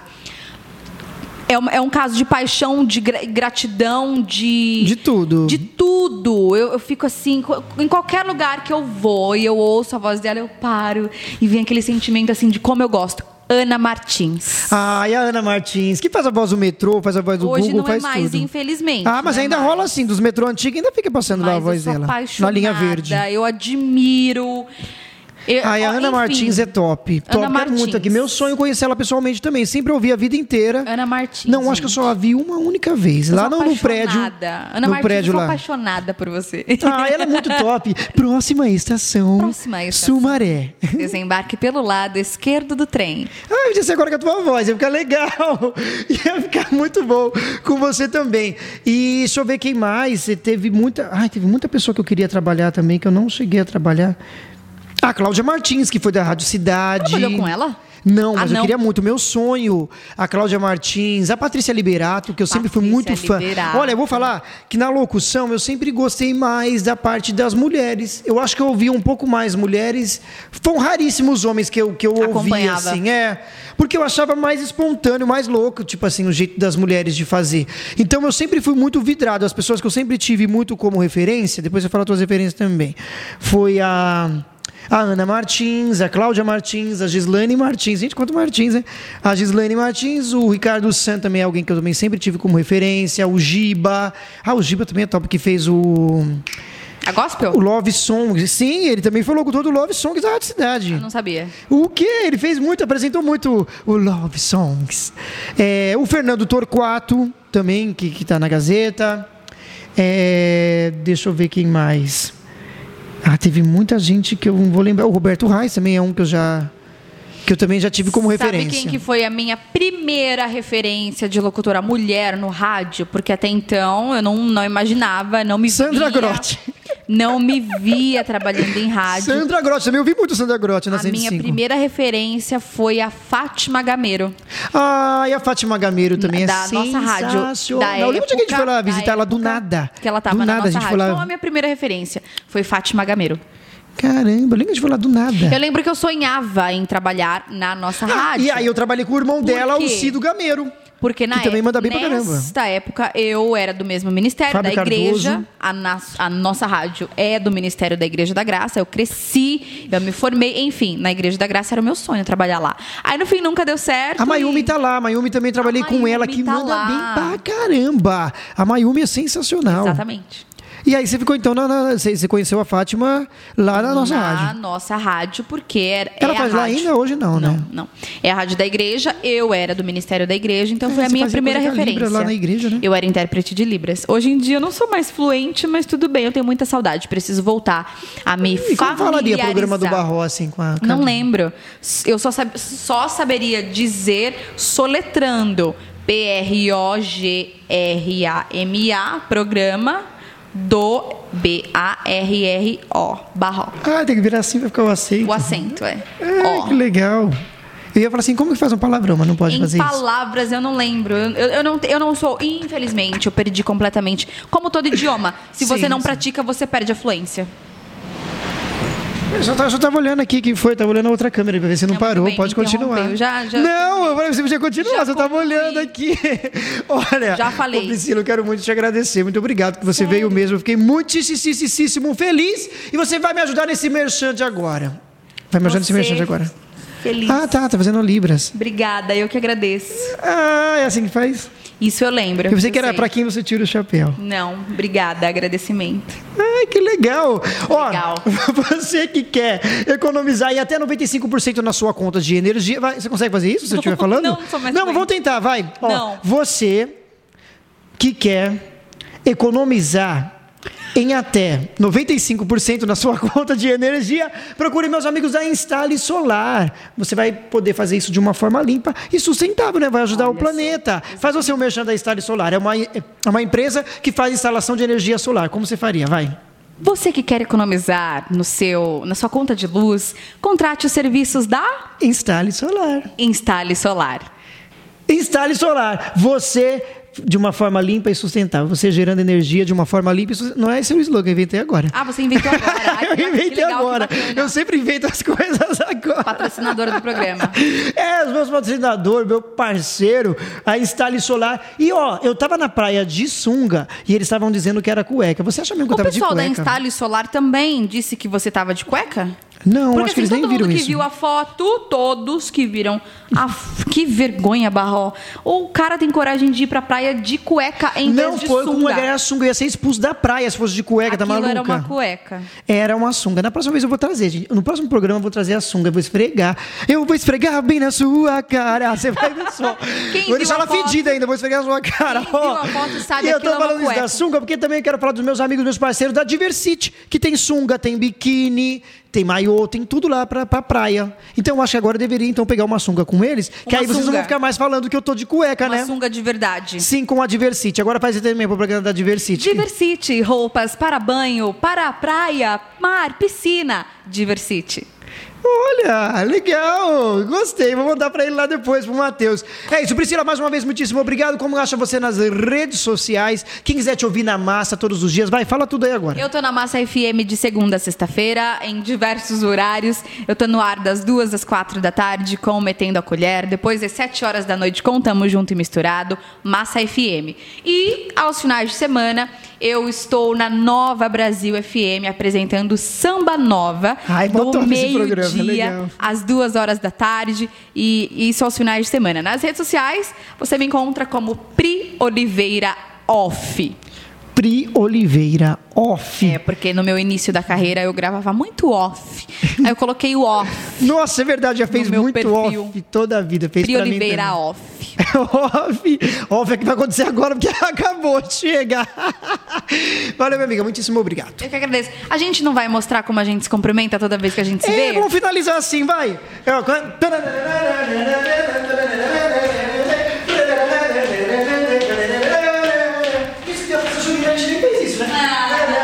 É um, é um caso de paixão, de gra- gratidão, de. De tudo. De tudo. Eu, eu fico assim, em qualquer lugar que eu vou e eu ouço a voz dela, eu paro e vem aquele sentimento assim de como eu gosto. Ana Martins. Ah, e a Ana Martins, que faz a voz do metrô, faz a voz do Hoje Google, não é faz mais, tudo. infelizmente. Ah, mas é ainda mais. rola assim, dos metrô antigos ainda fica passando lá a Mas voz dela. Na linha verde. Eu admiro. Eu, Ai, a Ana enfim, Martins é top. Top, quero Martins. muito aqui. Meu sonho é conhecer ela pessoalmente também. Sempre ouvi a vida inteira. Ana Martins. Não, acho que eu só a vi uma única vez. Eu lá no, no prédio. Ana no Martins, prédio lá. apaixonada por você. Ah, ela é muito top. Próxima estação. Próxima estação. Sumaré. Desembarque pelo lado esquerdo do trem. Ah, eu disse agora com a tua voz, ia ficar legal. Ia ficar muito bom com você também. E deixa eu ver quem mais. Teve muita. Ai, teve muita pessoa que eu queria trabalhar também, que eu não cheguei a trabalhar. A Cláudia Martins, que foi da Rádio Cidade. Trabalhou com ela? Não, Ah, mas eu não. queria muito. Meu sonho, a Cláudia Martins, a Patrícia Liberato, que eu sempre fui muito Patrícia fã. Liberato. Olha, eu vou falar que na locução eu sempre gostei mais da parte das mulheres. Eu acho que eu ouvia um pouco mais mulheres. Foram raríssimos homens que eu, que eu ouvia, assim, é. Porque eu achava mais espontâneo, mais louco, tipo assim, o jeito das mulheres de fazer. Então eu sempre fui muito vidrado. As pessoas que eu sempre tive muito como referência, depois eu falo as tuas referências também, foi a. A Ana Martins, a Cláudia Martins, a Gislaine Martins. Gente, quanto Martins, né? A Gislaine Martins, o Ricardo San também é alguém que eu também sempre tive como referência. O Giba. Ah, o Giba também é top, que fez o. A gospel? O Love Songs. Sim, ele também foi locutor do Love Songs da Rádio Cidade. Eu não sabia. O quê? Ele fez muito, apresentou muito o Love Songs. É, o Fernando Torquato. também, que, que tá na Gazeta. É, deixa eu ver quem mais. Ah, teve muita gente que eu não vou lembrar. O Roberto Reis também é um que eu já que eu também já tive como Sabe referência. quem que foi a minha primeira referência de locutora mulher no rádio? Porque até então eu não, não imaginava, não me Sandra via, Grotti. Não me via trabalhando em rádio. Sandra Grotti, também ouvi muito Sandra Grotti na a minha 105. primeira referência foi a Fátima Gameiro. Ah, e a Fátima Gameiro também da é nossa rádio. Da Eu lembro que a gente época- foi lá visitar ela do época nada. Que ela tava do na nada, nossa a gente rádio. foi Então a minha primeira referência foi Fátima Gameiro. Caramba, eu lembro que a gente foi lá do nada. Eu lembro que eu sonhava em trabalhar na nossa Ah, rádio. e aí eu trabalhei com o irmão dela, o Cido Gameiro. Porque na Que também manda bem pra caramba. nesta época eu era do mesmo ministério Fábio da igreja. A, nas- a nossa rádio é do Ministério da Igreja da Graça. Eu cresci, eu me formei, enfim, na Igreja da Graça era o meu sonho trabalhar lá. Aí no fim nunca deu certo. A Mayumi e- tá lá, a Mayumi também trabalhei com ela, que tá manda lá. bem pra caramba. A Mayumi é sensacional. Exatamente. E aí você ficou então na, na- você, conheceu a Fátima lá na nossa na rádio. nossa rádio, porque era, Ela é faz lá ainda? Hoje não, né? Não, não. É a rádio da igreja, eu era do Ministério da Igreja, então É, foi a minha primeira referência. Libras lá na igreja, né? Eu era intérprete de Libras. Hoje em dia eu não sou mais fluente, mas tudo bem, eu tenho muita saudade. Preciso voltar a me E como falaria familiarizar. programa do Barro assim com a Não lembro. Eu só, sab- só saberia dizer soletrando. P-R-O-G-R-A-M-A, programa do B-A-R-R-O, Barro. Ah, tem que virar assim pra ficar o aceito. O acento, é. Ah, Ó. que legal. Eu ia falar assim, como que faz um palavrão, mas não pode Em fazer isso. palavras eu não lembro. Eu, eu não, eu não sou, infelizmente, eu perdi completamente. Como todo idioma, se você Sim, não sim. pratica, você perde a fluência. Eu só, tava- só tava olhando aqui que foi, tava olhando a outra câmera pra ver se não Não, parou. bem, Pode me continuar. Já- já não, eu falei você podia continuar, Já você tava concluí. olhando aqui. Olha, Já falei. Ô, Priscila, eu quero muito te agradecer. Muito obrigado que você veio mesmo. Eu fiquei muitíssimo feliz. E você vai me ajudar nesse merchan de agora. Vai me ajudar nesse Você merchan de agora. Feliz. Ah, tá, tá fazendo Libras. Obrigada, eu que agradeço. Ah, é assim que faz? Isso eu lembro. Eu pensei que era pra quem você tira o chapéu. Não, obrigada, agradecimento. Ai, que legal. Legal. Ó, você que quer economizar e até 95% na sua conta de energia, vai- você consegue fazer isso se eu estiver falando? não sou mais Não, fluente. vamos tentar, vai. Ó, Não. Você que quer economizar em até 95% na sua conta de energia, procure meus amigos da Instale Solar. Você vai poder fazer isso de uma forma limpa e sustentável, né? Vai ajudar o Olha só, planeta. Faz você o merchan da Instale Solar. É uma, é uma empresa que faz instalação de energia solar. Como você faria? Vai. Você que quer economizar no seu, na sua conta de luz, contrate os serviços da Instale Solar. Instale Solar. Instale Solar. Você de uma forma limpa e sustentável. Você gerando energia de uma forma limpa e sustentável. Não é esse o slogan, eu inventei agora. Ah, você inventou agora. Ai, eu inventei legal, agora. Eu sempre invento as coisas agora. Patrocinadora do programa. É, os meus patrocinadores, meu parceiro, a Instale Solar. E ó, eu tava na praia de sunga e eles estavam dizendo que era cueca. Você acha mesmo que eu O tava de pessoal da cueca? Instale Solar também disse que você tava de cueca? Não, Porque acho que assim, eles nem todo viram mundo que isso. viu a foto, todos que viram. a que vergonha, Barró. O cara tem coragem de ir pra praia de cueca em Não vez de foi com sunga. era sunga, eu ia ser expulso da praia se fosse de cueca, tá Aquilo maluca? era uma cueca. Era uma sunga. Na próxima vez eu vou trazer, gente. No próximo programa eu vou trazer a sunga, eu vou esfregar. Eu vou esfregar bem na sua cara. Você vai ver só. Quem vou deixar ela a foto- fedida ainda, vou esfregar na sua cara. Quem ó. viu a foto sabe e eu tô é falando isso da sunga porque também quero falar dos meus amigos, meus parceiros da Diversity, que tem sunga, tem biquíni, tem maiô, tem tudo lá pra, pra praia. Então eu acho que agora eu deveria então pegar uma sunga com eles, que Uma aí vocês não vão ficar mais falando que eu tô de cueca, Uma né? sunga de verdade. Sim, com a Diversity. Agora faz também pro programa da Diversity. Diversity, roupas para banho, para praia, mar, piscina. Diversity. Olha, legal, gostei. Vou mandar pra ele lá depois, pro Matheus. É isso, Priscila, mais uma vez, muitíssimo obrigado. Como acha você nas redes sociais? Quem quiser te ouvir na massa todos os dias, vai, fala tudo aí agora. Eu tô na Massa FM de segunda a sexta-feira, em diversos horários. Eu tô no ar das duas às quatro da tarde, com Metendo a Colher. Depois das sete horas da noite, com Tamo Junto e Misturado, Massa FM. E aos finais de semana, eu estou na Nova Brasil FM, apresentando Samba Nova, Ai, do botou esse programa, meio-dia legal. às duas horas da tarde. E isso aos finais de semana. Nas redes sociais, você me encontra como Pri Oliveira Off. Pri Oliveira off. É, porque no meu início da carreira eu gravava muito off. Aí eu coloquei o off. Nossa, é verdade, já fez meu muito perfil. off toda a vida. Fez Pri Oliveira off. off. Off é que vai acontecer agora, porque acabou de chegar. Valeu, minha amiga. Muitíssimo obrigado. Eu que agradeço. A gente não vai mostrar como a gente se cumprimenta toda vez que a gente se É, vê? vamos finalizar assim, vai. É, ó, 네, 네.